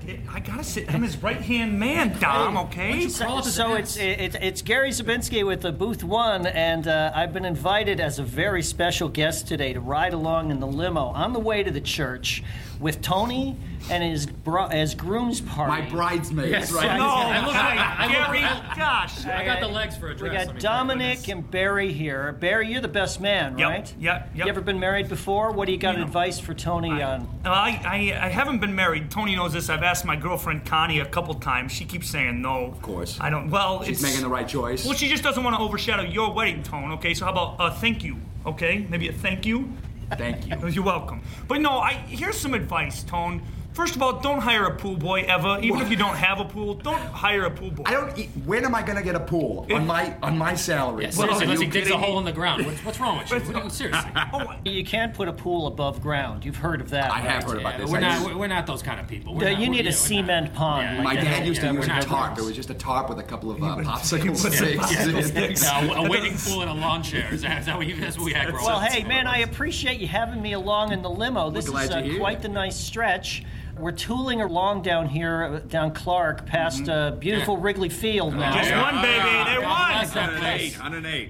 Speaker 8: You gotta get. I gotta sit. I'm his right hand man, Dom. Okay.
Speaker 1: So, so it's, it's it's Gary Zabinski with the Booth One, and uh, I've been invited as a very special guest today to ride along in the limo on the way to the church with Tony and his bro- his groom's party.
Speaker 9: My bridesmaids,
Speaker 10: Yes.
Speaker 9: right?
Speaker 8: No,
Speaker 10: I look like- I look-
Speaker 8: Gary. Gosh.
Speaker 10: I got the legs for a
Speaker 1: We
Speaker 10: dress.
Speaker 1: got
Speaker 10: let me
Speaker 1: Dominic
Speaker 10: tell
Speaker 1: and Barry here. Barry, you're the best man,
Speaker 8: Yep,
Speaker 1: right?
Speaker 8: yep, yep.
Speaker 1: You ever been married before? What do you got advice for Tony on?
Speaker 8: I, I I haven't been married. Tony knows this. I've asked my girlfriend Connie a couple times. She keeps saying no. Of
Speaker 9: course.
Speaker 8: I don't. Well,
Speaker 9: She's
Speaker 8: it's
Speaker 9: making the right choice.
Speaker 8: Well, she just doesn't want to overshadow your wedding tone. Okay, so how about a thank you? Okay, maybe a thank you.
Speaker 9: Thank you.
Speaker 8: You're welcome. But no, I here's some advice, Tone. First of all, don't hire a pool boy ever. Even if you don't have a pool, don't hire a pool boy.
Speaker 9: I don't. e- When am I gonna get a pool on my on my salary?
Speaker 10: Yeah, seriously, unless
Speaker 9: you
Speaker 10: he digs a hole in the ground. What's, what's wrong with you? What- seriously.
Speaker 8: Oh,
Speaker 1: You can't put a pool above ground. You've heard of that.
Speaker 9: I have heard about
Speaker 10: Yeah,
Speaker 9: this.
Speaker 10: we're
Speaker 9: I
Speaker 10: not.
Speaker 9: used-
Speaker 10: We're, we're not those kind of people. We're
Speaker 1: Yeah,
Speaker 10: not-
Speaker 1: you
Speaker 10: we're-
Speaker 1: need
Speaker 10: yeah,
Speaker 1: a
Speaker 10: we're
Speaker 1: cement
Speaker 10: not.
Speaker 1: pond.
Speaker 10: Yeah,
Speaker 9: My
Speaker 1: that.
Speaker 9: dad used to use
Speaker 10: we're
Speaker 9: a
Speaker 10: not
Speaker 9: tarp.
Speaker 10: those.
Speaker 9: It was just a tarp with a couple of uh, popsicle sticks.
Speaker 10: Yeah, a, a waiting pool in a lawn chair. Is that, is that what you? That's what we had growing
Speaker 1: Well,
Speaker 10: up.
Speaker 1: hey, man, I appreciate you having me along in the limo. This
Speaker 9: glad
Speaker 1: is uh,
Speaker 9: you're here.
Speaker 1: quite the nice stretch. We're tooling along down here, uh, down Clark, past uh, beautiful Wrigley Field now.
Speaker 8: just one baby. They
Speaker 10: That's
Speaker 8: won.
Speaker 10: that place.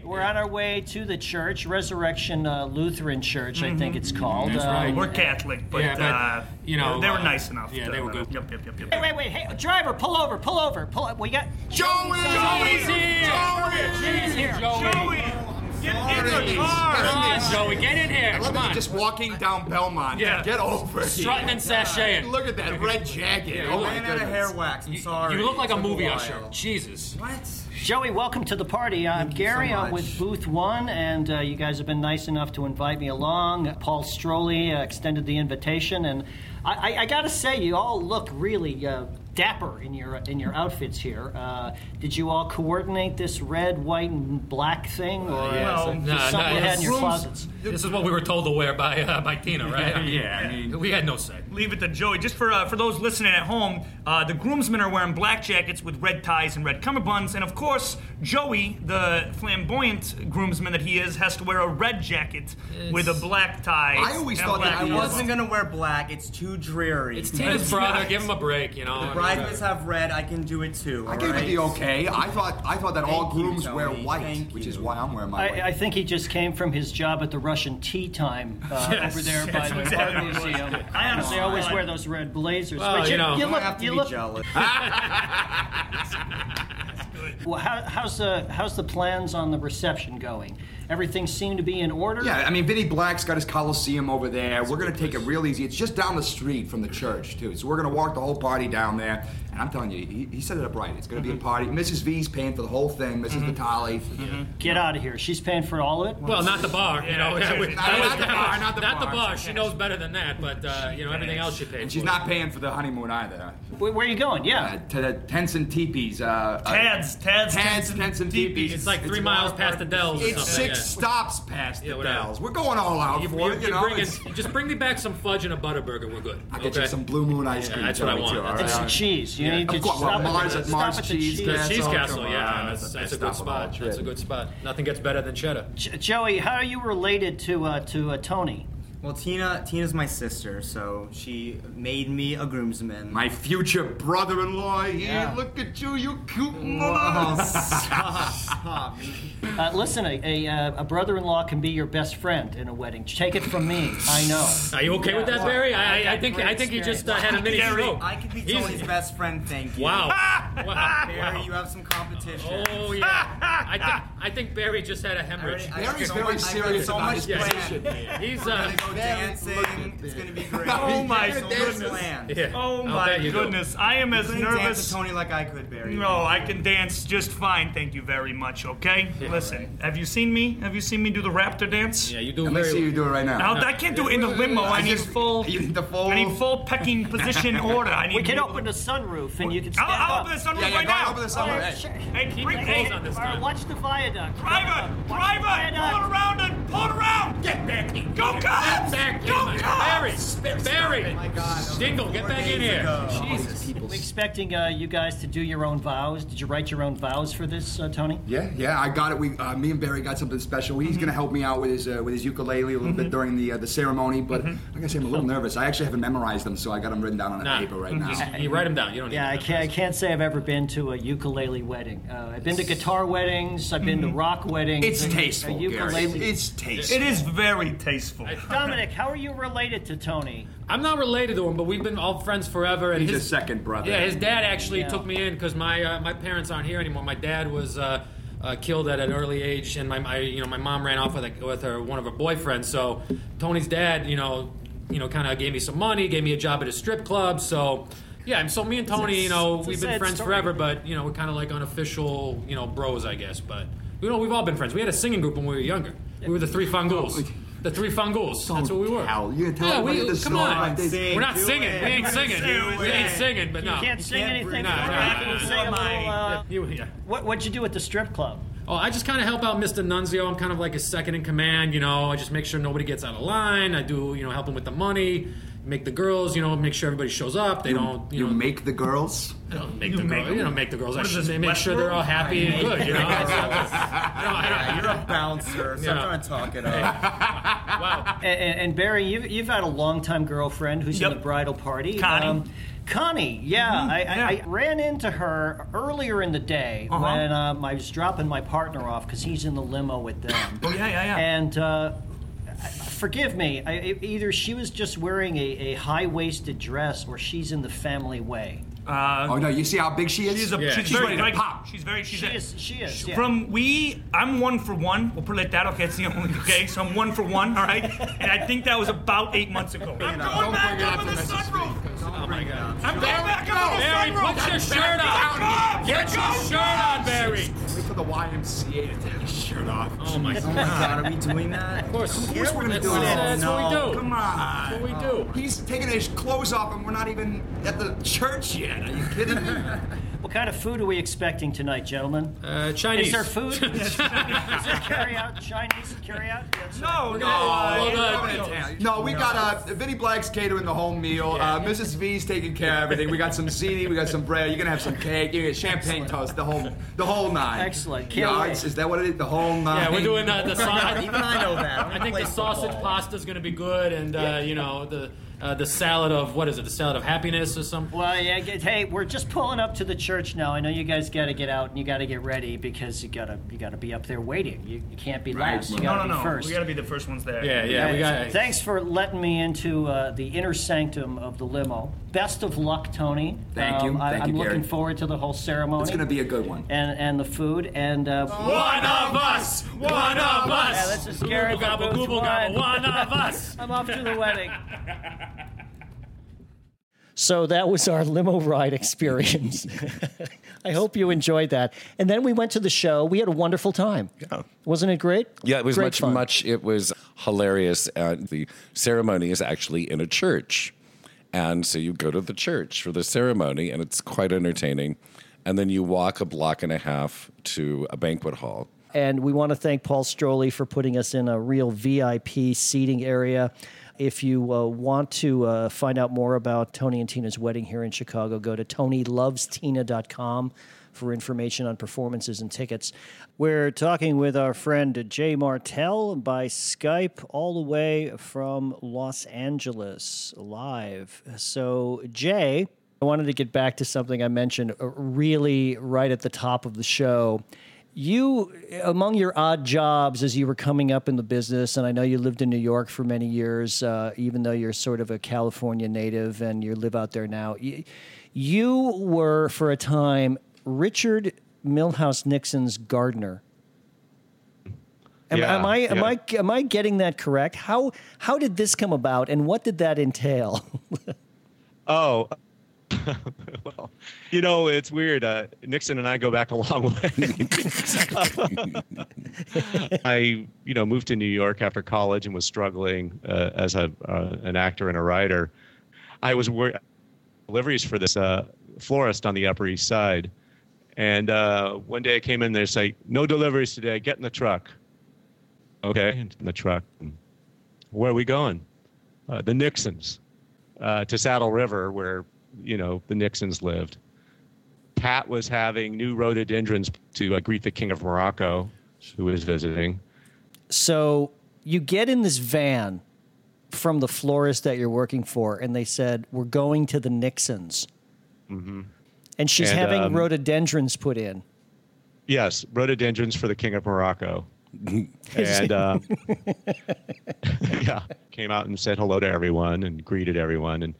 Speaker 1: We're on our way to the church, Resurrection uh, Lutheran Church, I think it's called.
Speaker 10: That's
Speaker 1: Uh,
Speaker 10: right.
Speaker 8: We're Catholic, but,
Speaker 10: Yeah, but,
Speaker 8: uh,
Speaker 10: you know,
Speaker 8: they were
Speaker 10: uh,
Speaker 8: nice enough.
Speaker 10: yeah,
Speaker 8: to-
Speaker 10: they were good.
Speaker 8: Yep, yep, yep, yep.
Speaker 1: Wait, wait, wait! Hey, driver, pull over, pull over, pull. We got
Speaker 9: Joey!
Speaker 10: Joey's here.
Speaker 1: Joey's here.
Speaker 8: Joey, get in the
Speaker 10: Come
Speaker 8: car.
Speaker 10: on, Joey, get in here.
Speaker 9: I love
Speaker 10: Come
Speaker 9: that
Speaker 10: on.
Speaker 9: you're just walking down Belmont.
Speaker 10: Yeah.
Speaker 9: Get over
Speaker 10: Strutting
Speaker 9: here.
Speaker 10: and sashaying.
Speaker 9: Look at that red jacket. oh my goodness.
Speaker 11: wax. I'm
Speaker 10: You-
Speaker 11: sorry.
Speaker 10: You look like a
Speaker 11: Took
Speaker 10: movie
Speaker 11: while.
Speaker 10: usher. Jesus. What?
Speaker 1: Joey, welcome to the party. I'm
Speaker 11: Thank you
Speaker 1: Gary.
Speaker 11: so
Speaker 1: I'm
Speaker 11: much.
Speaker 1: with Booth One, and uh, you guys have been nice enough to invite me along. Paul Stroley uh, extended the invitation, and I, I, I got to say, you all look really uh, dapper in your in your outfits here. Uh, did you all coordinate this red, white, and black thing, or
Speaker 8: Well,
Speaker 1: uh,
Speaker 10: Nah,
Speaker 1: just something
Speaker 10: nah,
Speaker 1: you had in your closets?
Speaker 10: This is what we were told to wear by uh, by Tina, right? I mean,
Speaker 11: Yeah, I mean-
Speaker 10: we had no say.
Speaker 8: Leave it to Joey. Just for uh, for those listening at home, uh, the groomsmen are wearing black jackets with red ties and red cummerbunds, and of course, Joey, the flamboyant groomsman that he is, has to wear a red jacket with a black tie.
Speaker 9: I always thought that
Speaker 11: I
Speaker 9: he
Speaker 11: wasn't gonna wear black. It's too dreary.
Speaker 10: It's Tina's brother. Give him a break, you know. I mean,
Speaker 11: Bridesmaids have red. I can do it too.
Speaker 9: I gave it the okay. I thought I thought that all
Speaker 11: Thank you,
Speaker 9: grooms wear
Speaker 11: Tony.
Speaker 9: white,
Speaker 11: Thank
Speaker 9: which
Speaker 11: you.
Speaker 9: is why I'm wearing my white.
Speaker 1: I, I think he just came from his job at the Russian tea time uh,
Speaker 8: Yes,
Speaker 1: over there by
Speaker 8: that's
Speaker 1: the
Speaker 8: exactly
Speaker 1: art
Speaker 8: what it was.
Speaker 1: museum.
Speaker 8: I
Speaker 1: Because they always
Speaker 8: understand.
Speaker 1: wear those red blazers.
Speaker 10: Well,
Speaker 1: But
Speaker 10: you know.
Speaker 1: you
Speaker 11: I
Speaker 1: look,
Speaker 11: have to
Speaker 1: you
Speaker 11: be
Speaker 1: look,
Speaker 11: jealous.
Speaker 1: Well, how, how's the how's the plans on the reception going? Everything seemed to be in order.
Speaker 9: Yeah, I mean, Vinny Black's got his Coliseum over there. we're gonna take it real easy. It's just down the street from the church too, so we're gonna walk the whole party down there. And I'm telling you, he, he set it up right. It's gonna be a party. Mrs. V's paying for the whole thing. missus Vitale.
Speaker 1: Get out of here. She's paying for all of it.
Speaker 10: Well, not the bar, you know.
Speaker 8: Yeah,
Speaker 10: we-
Speaker 8: not-
Speaker 10: that was-
Speaker 9: not the bar, not the bar.
Speaker 10: bar. She knows better than that, but uh, you know everything else she paid.
Speaker 9: And she's
Speaker 10: for.
Speaker 9: not paying for the honeymoon either.
Speaker 1: Where, where are you going? Yeah.
Speaker 9: Uh, to the tents and teepees. Uh, uh,
Speaker 8: Tads, Tads,
Speaker 9: Tads, tents and teepees.
Speaker 10: It's like three miles past the Dells
Speaker 9: It's six
Speaker 10: yeah.
Speaker 9: stops past
Speaker 10: Yeah,
Speaker 9: the
Speaker 10: whatever.
Speaker 9: Dells. We're going all out
Speaker 10: You,
Speaker 9: for
Speaker 10: you,
Speaker 9: it. You
Speaker 10: you
Speaker 9: know,
Speaker 10: bring just bring me back some fudge and a butter burger. We're good.
Speaker 9: I'll get you some Blue Moon ice cream.
Speaker 10: that's what I want.
Speaker 9: too, all
Speaker 10: That's
Speaker 1: And some cheese. You
Speaker 10: Yeah.
Speaker 1: need to
Speaker 9: Of course,
Speaker 1: stop
Speaker 9: well,
Speaker 1: at the-
Speaker 9: Mars
Speaker 1: stop
Speaker 9: Mars
Speaker 1: at the
Speaker 9: Cheese
Speaker 10: The
Speaker 9: Castle.
Speaker 10: Cheese
Speaker 9: Oh,
Speaker 10: Castle, yeah,
Speaker 9: on,
Speaker 10: that's,
Speaker 9: that's
Speaker 10: that's a good
Speaker 9: stuff of all
Speaker 10: spot.
Speaker 9: trip.
Speaker 10: That's a good spot. Nothing gets better than cheddar.
Speaker 1: J- Joey, how are you related to uh, to uh, Tony?
Speaker 11: Well, Tina, Tina's my sister, so she made me a groomsman.
Speaker 9: My future brother-in-law here.
Speaker 11: Yeah.
Speaker 9: Look at you, you cute
Speaker 11: Oh,
Speaker 9: mother.
Speaker 11: stop, stop.
Speaker 1: Uh, listen, a, a, uh, a brother-in-law can be your best friend in a wedding. Take it from me. I know.
Speaker 10: Are you okay with that, Barry? I, I, I think I think he just uh, had a mini
Speaker 11: Gary,
Speaker 10: stroke.
Speaker 11: I could be
Speaker 10: He's-
Speaker 11: Tony's best friend, thank you.
Speaker 10: Wow. wow.
Speaker 11: Barry,
Speaker 10: wow.
Speaker 11: you have some competition.
Speaker 10: Oh yeah. I think I think Barry just had a hemorrhage.
Speaker 11: I- I-
Speaker 9: Barry's
Speaker 11: so
Speaker 9: very
Speaker 11: much-
Speaker 9: serious
Speaker 11: so
Speaker 9: about his
Speaker 11: planned.
Speaker 10: Yeah, he's uh.
Speaker 11: Gonna dancing. It's gonna be great.
Speaker 8: Oh my goodness.
Speaker 10: Yeah,
Speaker 8: Oh
Speaker 10: I'll
Speaker 8: my
Speaker 10: bet you do.
Speaker 8: goodness. I am as
Speaker 11: Couldn't dance
Speaker 8: nervous.
Speaker 11: to Tony like I could, Barry.
Speaker 8: No, I can dance just fine. Thank you very much. Okay. Listen, have you seen me? Have you seen me do the raptor dance?
Speaker 10: Yeah, you do
Speaker 9: Let me see you do it right now.
Speaker 8: Now, I can't do it in the limo. I need full.
Speaker 9: You need the full.
Speaker 8: I need full pecking position order. I need.
Speaker 1: We can open the sunroof and you can stand
Speaker 8: I'll, I'll
Speaker 1: up.
Speaker 8: open the sunroof
Speaker 9: Yeah, yeah,
Speaker 8: right
Speaker 9: go
Speaker 8: now.
Speaker 9: open the sunroof.
Speaker 8: All right,
Speaker 9: Hey.
Speaker 8: sure. Hey,
Speaker 10: Keep
Speaker 8: bring
Speaker 10: your
Speaker 8: hey,
Speaker 10: on this
Speaker 1: All right,
Speaker 10: time.
Speaker 1: watch the viaduct.
Speaker 8: Driver, driver,
Speaker 1: the viaduct.
Speaker 8: pull it around and pull it around. Get back in. Go, Cubs!
Speaker 10: Back in,
Speaker 8: Go,
Speaker 10: my- Barry, Barry,
Speaker 11: Oh my God.
Speaker 10: Dingle, get back in here.
Speaker 11: ago.
Speaker 10: Jesus.
Speaker 1: We're expecting uh, you guys to do your own vows. Did you write your own vows for this, uh, Tony?
Speaker 9: Yeah, yeah, I got it. We, uh, me and Barry got something special. He's
Speaker 8: Mm-hmm.
Speaker 9: gonna help me out with his uh, with his ukulele a little bit during the uh, the ceremony. But
Speaker 8: Mm-hmm.
Speaker 9: like I said, I'm a little nervous. I actually haven't memorized them, so I got them written down on a
Speaker 10: Nah,
Speaker 9: paper right now.
Speaker 10: just- you write them down. You don't need
Speaker 1: Yeah, I can't, I can't say I've ever been to a ukulele wedding. Uh, I've been to guitar weddings. I've been to rock weddings.
Speaker 9: It's
Speaker 1: A- a
Speaker 9: tasteful, Gary.
Speaker 1: ukulele.
Speaker 9: It's tasteful.
Speaker 8: It is very tasteful.
Speaker 1: Dominic, how are you related to Tony?
Speaker 10: I'm not related to him, but we've been all friends forever. And
Speaker 9: He's
Speaker 10: his
Speaker 9: a second brother.
Speaker 10: Yeah, his dad actually
Speaker 1: Yeah.
Speaker 10: took me in because my uh, my parents aren't here anymore. My dad was uh, uh, killed at an early age, and my, my you know my mom ran off with a, with her one of her boyfriends. So Tony's dad, you know, you know, kind of gave me some money, gave me a job at a strip club. So. Yeah, and so me and Tony, you know, we've been friends
Speaker 1: story.
Speaker 10: forever, but you know, we're kind of like unofficial, you know, bros, I guess. But you know, we've all been friends. We had a singing group when we were younger. We were the Three Fangools. The Three Fangools. That's what we were.
Speaker 9: Tell. You gonna tell
Speaker 10: Yeah, we,
Speaker 9: this
Speaker 10: come
Speaker 9: story
Speaker 10: on.
Speaker 9: like?
Speaker 11: Sing,
Speaker 10: We're not
Speaker 11: do
Speaker 10: singing.
Speaker 11: it.
Speaker 10: We ain't singing. We ain't singing, but no.
Speaker 1: You can't sing
Speaker 11: can't
Speaker 1: anything.
Speaker 11: breathe.
Speaker 10: Nah,
Speaker 1: for
Speaker 10: nah,
Speaker 1: me.
Speaker 10: nah,
Speaker 1: Can you
Speaker 10: nah,
Speaker 1: sing a little, uh,
Speaker 10: yeah.
Speaker 1: what, what'd you do at the strip club?
Speaker 10: Oh, I just kind of help out Mr. Nunzio. I'm kind of like his second in command. You know, I just make sure nobody gets out of line. I do, you know, help him with the money, make the girls, you know, make sure everybody shows up. They don't, you,
Speaker 9: You
Speaker 10: know,
Speaker 9: make the girls.
Speaker 10: I don't make
Speaker 8: you
Speaker 10: the
Speaker 8: make
Speaker 10: girls,
Speaker 8: them?
Speaker 10: you know, make the girls. I
Speaker 8: What is
Speaker 10: should
Speaker 8: this,
Speaker 10: make sure they're all happy and good. You know, I don't, I don't,
Speaker 11: You're a bouncer. Stop
Speaker 10: Yeah.
Speaker 11: trying to talk it up.
Speaker 10: wow.
Speaker 1: And, and and Barry, you've, you've had a longtime girlfriend who's
Speaker 8: Yep.
Speaker 1: in the bridal party.
Speaker 8: Connie.
Speaker 1: Connie, yeah, I, I,
Speaker 8: yeah.
Speaker 1: I ran into her earlier in the day
Speaker 8: Uh-huh.
Speaker 1: when um, I was dropping my partner off because he's in the limo with them.
Speaker 8: Oh, yeah, yeah, yeah.
Speaker 1: And uh, forgive me, I, I- either she was just wearing a, a high waisted dress or she's in the family way.
Speaker 8: Uh,
Speaker 9: Oh no, you see how big she is?
Speaker 8: she's a,
Speaker 10: Yeah.
Speaker 8: she's,
Speaker 9: She's
Speaker 8: very,
Speaker 9: ready to
Speaker 8: like,
Speaker 9: pop.
Speaker 8: She's very. She's
Speaker 1: She
Speaker 8: a-
Speaker 1: is. She is. Yeah.
Speaker 8: From we, I'm one for one. We'll put it like that. Okay, it's the only. Okay, so I'm one for one. All right, and I think that was about eight months ago. I'm going back up in the sunroof.
Speaker 10: Oh my God.
Speaker 8: I'm going back up in the
Speaker 10: Barry,
Speaker 8: sunroof.
Speaker 10: put your shirt on. Get your shirt on, Barry.
Speaker 9: Wait for the YMCA to take his shirt off.
Speaker 10: Oh my
Speaker 11: Oh my God, are we doing that?
Speaker 10: Of course,
Speaker 9: Of course we're gonna do it.
Speaker 10: That's what we do.
Speaker 9: Come on.
Speaker 10: That's what we do.
Speaker 9: He's taking his clothes off, and we're not even at the church yet. Are you kidding me?
Speaker 1: What kind of food are we expecting tonight, gentlemen?
Speaker 10: Uh, Chinese.
Speaker 1: Is there food? is there carry out Chinese carry out? Yes.
Speaker 8: No, no.
Speaker 10: well,
Speaker 8: uh,
Speaker 10: the-
Speaker 9: No, we got uh, Vinny Black's catering the whole meal. Uh, Mrs. V's taking care of everything. We got some ziti, we got some bread. You're gonna have some cake. You get champagne toast, the whole, the whole nine.
Speaker 1: Excellent. Can't
Speaker 9: Yeah,
Speaker 1: wait.
Speaker 9: is that what it is? The whole nine.
Speaker 10: Yeah, we're doing uh, the sausage.
Speaker 11: Even I know that.
Speaker 10: I think the sausage pasta is going to be good, and uh, you know the uh, the salad of what is it? The salad of happiness or something.
Speaker 1: Well, yeah. get- Hey, we're just pulling up to the church now. I know you guys got to get out and you got to get ready because you gotta you got to be up there waiting. You, you can't be
Speaker 9: Right.
Speaker 1: last. You
Speaker 8: No,
Speaker 1: got to
Speaker 8: no,
Speaker 1: be
Speaker 8: no.
Speaker 1: first.
Speaker 8: We got to be the first ones there.
Speaker 10: Yeah, yeah, we got.
Speaker 1: Thanks for letting me into uh, the inner sanctum of the limo. Best of luck, Tony. Um,
Speaker 9: Thank you.
Speaker 1: I,
Speaker 9: Thank
Speaker 1: I'm
Speaker 9: you,
Speaker 1: looking
Speaker 9: Gary.
Speaker 1: forward to the whole ceremony.
Speaker 9: It's gonna be a good one.
Speaker 1: and and the food and uh,
Speaker 10: One of us. One of us.
Speaker 1: Yeah, this is Gary
Speaker 10: Google gobble,
Speaker 1: from Booth
Speaker 10: google gobble.
Speaker 1: Wine.
Speaker 10: One of us.
Speaker 1: I'm off to the wedding. So that was our limo ride experience. I hope you enjoyed that. And then we went to the show. We had a wonderful time.
Speaker 3: Yeah.
Speaker 1: Wasn't it great?
Speaker 3: Yeah, it was
Speaker 1: Great
Speaker 3: much,
Speaker 1: fun.
Speaker 3: much. It was hilarious. And the ceremony is actually in a church, and so you go to the church for the ceremony, and it's quite entertaining. And then you walk a block and a half to a banquet hall.
Speaker 1: And we want to thank Paul Stroley for putting us in a real VIP seating area. If you uh, want to uh, find out more about Tony and Tina's wedding here in Chicago, go to TonyLovesTina.com. for information on performances and tickets. We're talking with our friend Jay Martel by Skype all the way from Los Angeles live. So, Jay, I wanted to get back to something I mentioned really right at the top of the show. You, among your odd jobs as you were coming up in the business, and I know you lived in New York for many years, uh, even though you're sort of a California native and you live out there now. You, you were, for a time, Richard Milhous Nixon's gardener. Am,
Speaker 2: Yeah,
Speaker 1: am I am
Speaker 2: yeah.
Speaker 1: I am I getting that correct? How how did this come about, and what did that entail?
Speaker 2: Oh, well, you know, it's weird. Uh, Nixon and I go back a long way. I, you know, moved to New York after college and was struggling uh, as a uh, an actor and a writer. I was working deliveries for this uh, florist on the Upper East Side, and uh, one day I came in there and say, "No deliveries today. Get in the truck." Okay, in the truck. Where are we going? Uh, the Nixons uh, to Saddle River, where you know the Nixons lived. Pat was having new rhododendrons to uh, greet the King of Morocco, who was visiting.
Speaker 1: So you get in this van from the florist that you're working for, and they said, We're going to the Nixons.
Speaker 2: hmm
Speaker 1: And she's
Speaker 2: And,
Speaker 1: having
Speaker 2: um,
Speaker 1: rhododendrons put in.
Speaker 2: Yes, rhododendrons for the King of Morocco. and uh, yeah, came out and said hello to everyone and greeted everyone. And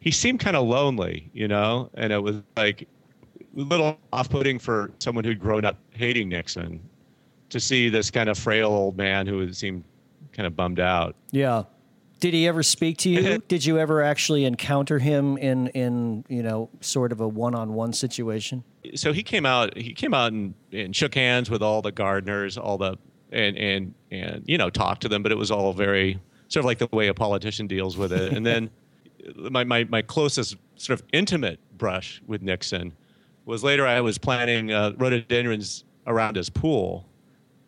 Speaker 2: he seemed kind of lonely, you know, and it was like a little off-putting for someone who'd grown up hating Nixon to see this kind of frail old man who seemed kind of bummed out.
Speaker 1: Yeah. Did he ever speak to you? Did you ever actually encounter him in, in you know, sort of a one on one situation?
Speaker 2: so he came out he came out and, and shook hands with all the gardeners all the and and and you know talked to them but it was all very sort of like the way a politician deals with it and then my, my my closest sort of intimate brush with nixon was later i was planting uh, rhododendrons around his pool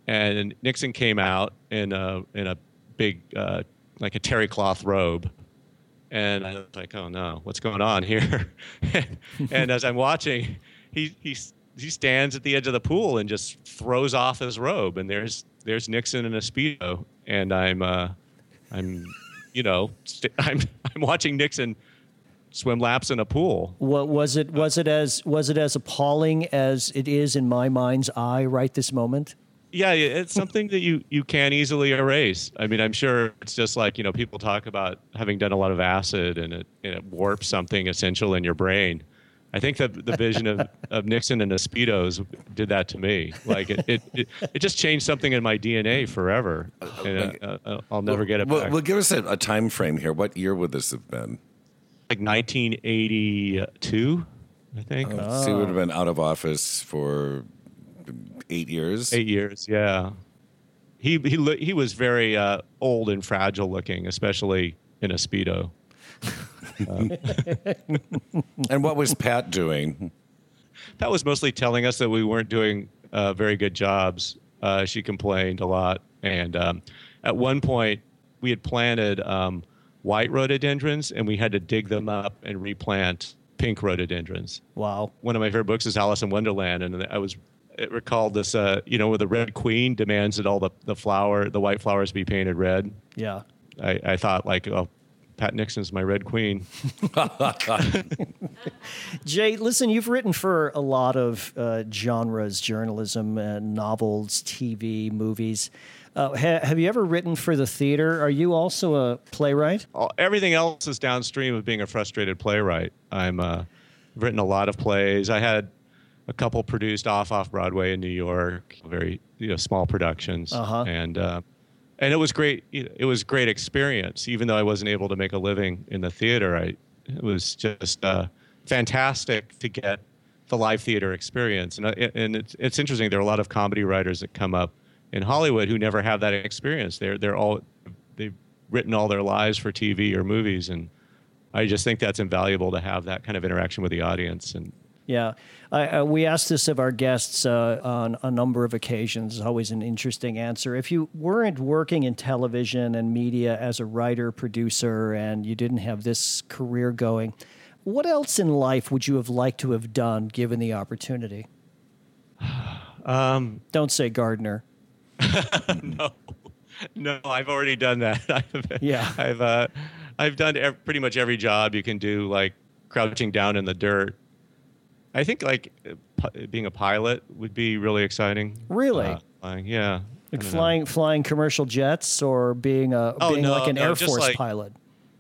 Speaker 2: and nixon came out in a in a big uh, like a terry cloth robe and I was like, "Oh no, what's going on here?" and as I'm watching, he he he stands at the edge of the pool and just throws off his robe, and there's there's Nixon in a speedo, and I'm uh, I'm you know st- I'm I'm watching Nixon swim laps in a pool.
Speaker 1: What was it? Was it as was it as appalling as it is in my mind's eye right this moment?
Speaker 2: Yeah, yeah, it's something that you you can't easily erase. I mean, I'm sure it's just like you know people talk about having done a lot of acid and it and it warps something essential in your brain. I think that the vision of, of Nixon and the speedos did that to me. Like it, it, it, it just changed something in my DNA forever, and uh, uh, I'll never get it
Speaker 3: well,
Speaker 2: back.
Speaker 3: Well, give us a, a time frame here. What year would this have been?
Speaker 2: like 1982, I think.
Speaker 3: So he would have been out of office for eight years.
Speaker 2: Eight years, yeah. He he lo- he was very uh, old and fragile looking, especially in a speedo. Um,
Speaker 3: and what was Pat doing?
Speaker 2: Pat was mostly telling us that we weren't doing uh, very good jobs. Uh, she complained a lot, and um, at one point we had planted um, white rhododendrons, and we had to dig them up and replant pink rhododendrons.
Speaker 1: Wow.
Speaker 2: One of my favorite books is Alice in Wonderland, and I was it recalled this, uh, you know, where the Red Queen demands that all the, the flower, the white flowers be painted red.
Speaker 1: Yeah.
Speaker 2: I, I thought like, oh, Pat Nixon's my Red Queen.
Speaker 1: Jay, listen, you've written for a lot of uh, genres, journalism, uh, novels, TV, movies. Uh, ha- have you ever written for the theater? Are you also a playwright?
Speaker 2: everything else is downstream of being a frustrated playwright. I'm uh, written a lot of plays. I had a couple produced off off Broadway in New York, very you know small productions,
Speaker 1: Uh-huh.
Speaker 2: and uh, and it was great. It was great experience, even though I wasn't able to make a living in the theater. I it was just uh, fantastic to get the live theater experience, and I, and it's it's interesting. There are a lot of comedy writers that come up in Hollywood who never have that experience. They're they're all they've written all their lives for TV or movies, and I just think that's invaluable to have that kind of interaction with the audience. And
Speaker 1: Yeah, I, uh, we asked this of our guests uh, on a number of occasions. It's always an interesting answer. If you weren't working in television and media as a writer, producer, and you didn't have this career going, what else in life would you have liked to have done given the opportunity?
Speaker 2: Um,
Speaker 1: Don't say gardener.
Speaker 2: no, no, I've already done that. I've,
Speaker 1: Yeah.
Speaker 2: I've uh, I've done ev- pretty much every job you can do, like crouching down in the dirt. I think like uh, being a pilot would be really exciting.
Speaker 1: Really?
Speaker 2: Uh, flying, yeah.
Speaker 1: Like
Speaker 2: don't know.
Speaker 1: flying flying commercial jets or being a
Speaker 2: Oh,
Speaker 1: being
Speaker 2: no,
Speaker 1: like an
Speaker 2: no,
Speaker 1: Air Force
Speaker 2: like-
Speaker 1: pilot.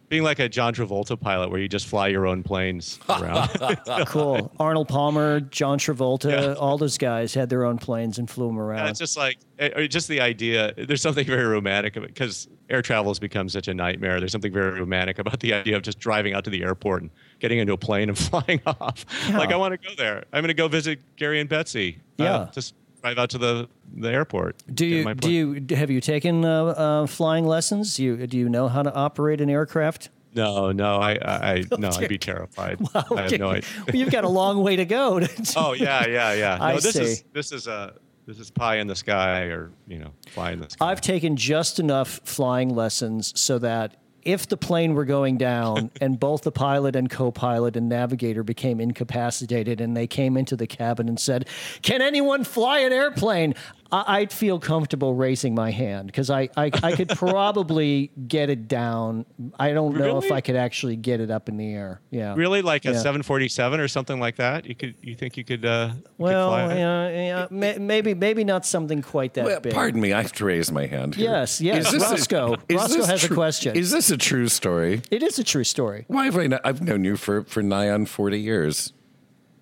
Speaker 2: Being like a John Travolta pilot, where you just fly your own planes around.
Speaker 1: cool. Arnold Palmer, John Travolta,
Speaker 2: Yeah.
Speaker 1: all those guys had their own planes and flew them around.
Speaker 2: Yeah, it's just like, eh, just the idea. There's something very romantic of it because air travel has become such a nightmare. There's something very romantic about the idea of just driving out to the airport and getting into a plane and flying off. Like, I want to go there. I'm going to go visit Gary and Betsy. Uh,
Speaker 1: Yeah.
Speaker 2: just drive out to the the airport.
Speaker 1: do you do you have you taken uh, uh, flying lessons? You do you know how to operate an aircraft?
Speaker 2: No, no, I, I, I no, I'd be terrified. I have no idea.
Speaker 1: Well, you've got a long way to go.
Speaker 2: oh yeah, yeah, yeah. No,
Speaker 1: I
Speaker 2: this is
Speaker 1: see.
Speaker 2: this is a this is pie in the sky, or you know, fly in the sky.
Speaker 1: I've taken just enough flying lessons so that if the plane were going down and both the pilot and co-pilot and navigator became incapacitated and they came into the cabin and said, "Can anyone fly an airplane?" I- I'd feel comfortable raising my hand because I, I I could probably get it down. I don't know if I could actually get it up in the air. Yeah.
Speaker 2: Really, like a 747 or something like that? You could, you think you could? Uh, you could
Speaker 1: Well,
Speaker 2: fly
Speaker 1: yeah, yeah, may- maybe maybe not something quite that
Speaker 3: Well,
Speaker 1: big.
Speaker 3: pardon me, I have to raise my hand. Here.
Speaker 1: Yes, yes.
Speaker 3: Is this a-
Speaker 1: Roscoe.
Speaker 3: is
Speaker 1: Roscoe
Speaker 3: this
Speaker 1: has a question.
Speaker 3: Is this a true story?
Speaker 1: It is a true story.
Speaker 3: Why have I not? I've known you for, for nigh on 40 years.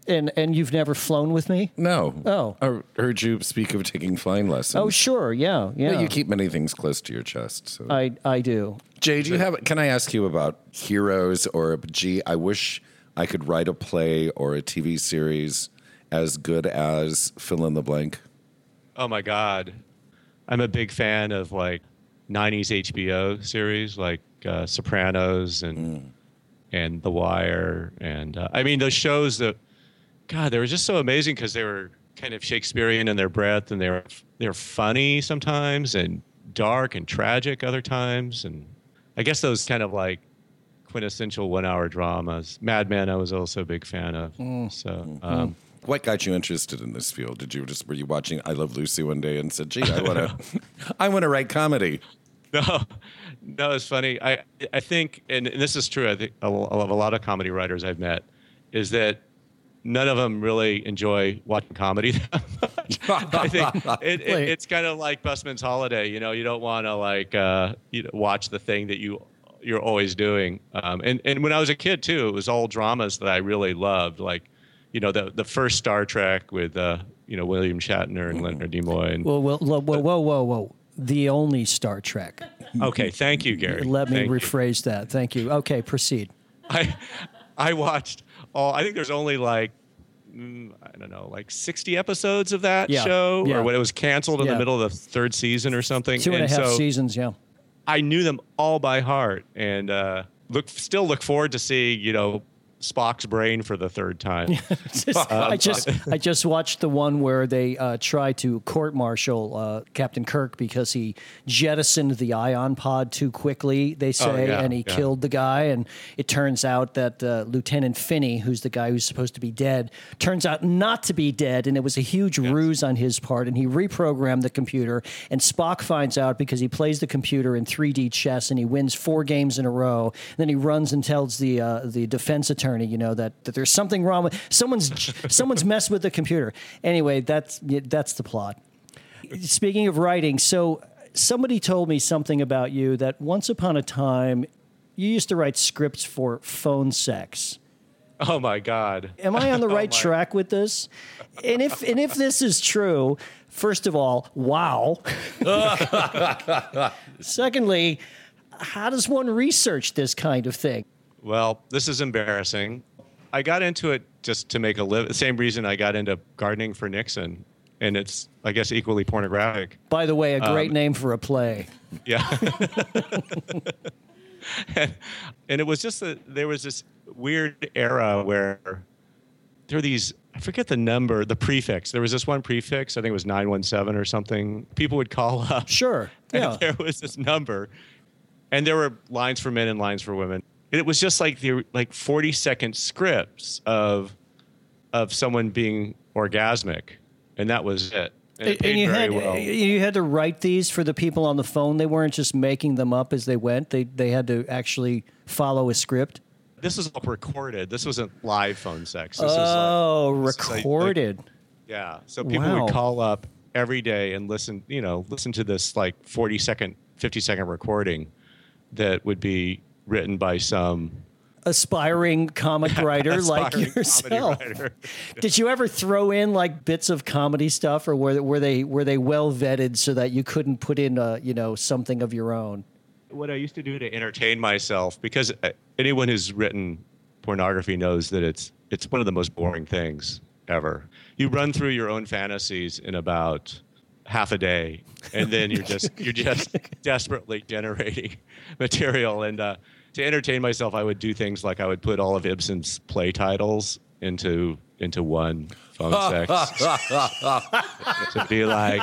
Speaker 1: And and you've never flown with me?
Speaker 3: No.
Speaker 1: Oh.
Speaker 3: I heard you speak of taking flying lessons.
Speaker 1: Oh, sure. Yeah, yeah.
Speaker 3: Well, you keep many things close to your chest. So.
Speaker 1: I I do.
Speaker 3: Jay, do you have? Can I ask you about heroes or gee? I wish I could write a play or a TV series as good as fill in the blank.
Speaker 2: Oh my God, I'm a big fan of like '90s HBO series like uh, Sopranos and and The Wire, and uh, I mean those shows that God they were just so amazing because they were kind of Shakespearean in their breadth, and they were they were funny sometimes and dark and tragic other times, and I guess those kind of like quintessential one-hour dramas. Mad Men, I was also a big fan of. So. Um,
Speaker 3: What got you interested in this field? Did you just were you watching I Love Lucy one day and said, "Gee, I want to, I want to write comedy."
Speaker 2: No, no, it's funny. I I think, and, and this is true. I think of a lot of comedy writers I've met is that none of them really enjoy watching comedy that much. I think it, it, it's kind of like Busman's Holiday. You know, you don't want to like uh, you know, watch the thing that you you're always doing. Um, and and when I was a kid too, it was all dramas that I really loved, like you know the the first Star Trek with uh, you know William Shatner and Leonard Nimoy. And,
Speaker 1: Whoa, whoa, whoa, whoa, whoa, whoa. The only Star Trek.
Speaker 2: okay, thank you, Gary.
Speaker 1: Let me
Speaker 2: Thank you.
Speaker 1: rephrase that. Thank you. Okay, proceed.
Speaker 2: I I watched all. I think there's only like mm, I don't know, like 60 episodes of that
Speaker 1: Yeah,
Speaker 2: show,
Speaker 1: yeah.
Speaker 2: or when it was canceled in
Speaker 1: Yeah.
Speaker 2: the middle of the third season or something.
Speaker 1: Two and a half
Speaker 2: so
Speaker 1: seasons. Yeah.
Speaker 2: I knew them all by heart, and uh, look still look forward to seeing you know Spock's brain for the third time.
Speaker 1: Just- I just I just watched the one where they uh, try to court martial uh, Captain Kirk because he jettisoned the ion pod too quickly. They say,
Speaker 2: Oh, yeah,
Speaker 1: and he
Speaker 2: yeah.
Speaker 1: killed the guy. And it turns out that uh, Lieutenant Finney, who's the guy who's supposed to be dead, turns out not to be dead, and it was a huge ruse on his part. And he reprogrammed the computer. And Spock finds out because he plays the computer in 3D chess, and he wins four games in a row. then he runs and tells the uh, the defense attorney, you know, that, that there's something wrong with someone's someone's messed with the computer. Anyway, that's that's the plot. Speaking of writing, so somebody told me something about you that once upon a time you used to write scripts for phone sex.
Speaker 2: oh my God!
Speaker 1: Am I on the
Speaker 2: Oh
Speaker 1: right
Speaker 2: my-
Speaker 1: track with this? And if and if this is true, first of all, wow. Secondly, how does one research this kind of thing?
Speaker 2: Well, this is embarrassing. I got into it just to make a living. The same reason I got into gardening for Nixon, and it's I guess equally pornographic.
Speaker 1: By the way, a great
Speaker 2: Um,
Speaker 1: name for a play.
Speaker 2: Yeah. and, and it was just that there was this weird era where there were these, I forget the number, the prefix. There was this one prefix, I think it was 917 or something. People would call up.
Speaker 1: Sure.
Speaker 2: And
Speaker 1: Yeah.
Speaker 2: there was this number. And there were lines for men and lines for women. It was just like the like 40 second scripts of of someone being orgasmic and that was it. And, it
Speaker 1: And you had
Speaker 2: well.
Speaker 1: you had to write these for the people on the phone. They weren't just making them up as they went. They they had to actually follow a script.
Speaker 2: This was all recorded. This wasn't live phone sex. This
Speaker 1: oh,
Speaker 2: was like, oh, is like-
Speaker 1: recorded.
Speaker 2: Yeah. So people
Speaker 1: Wow.
Speaker 2: would call up every day and listen, you know, listen to this like 40 second, 50 second recording that would be written by some
Speaker 1: Aspiring comic writer like
Speaker 2: aspiring comedy
Speaker 1: yourself.
Speaker 2: writer.
Speaker 1: Did you ever throw in like bits of comedy stuff, or were were they were they well vetted so that you couldn't put in uh, you know something of your own?
Speaker 2: What I used to do to entertain myself, because uh, anyone who's written pornography knows that it's it's one of the most boring things ever. You run through your own fantasies in about half a day, and then you're just you're just desperately generating material. And uh, to entertain myself, I would do things like I would put all of Ibsen's play titles into into one phone sex. to be like,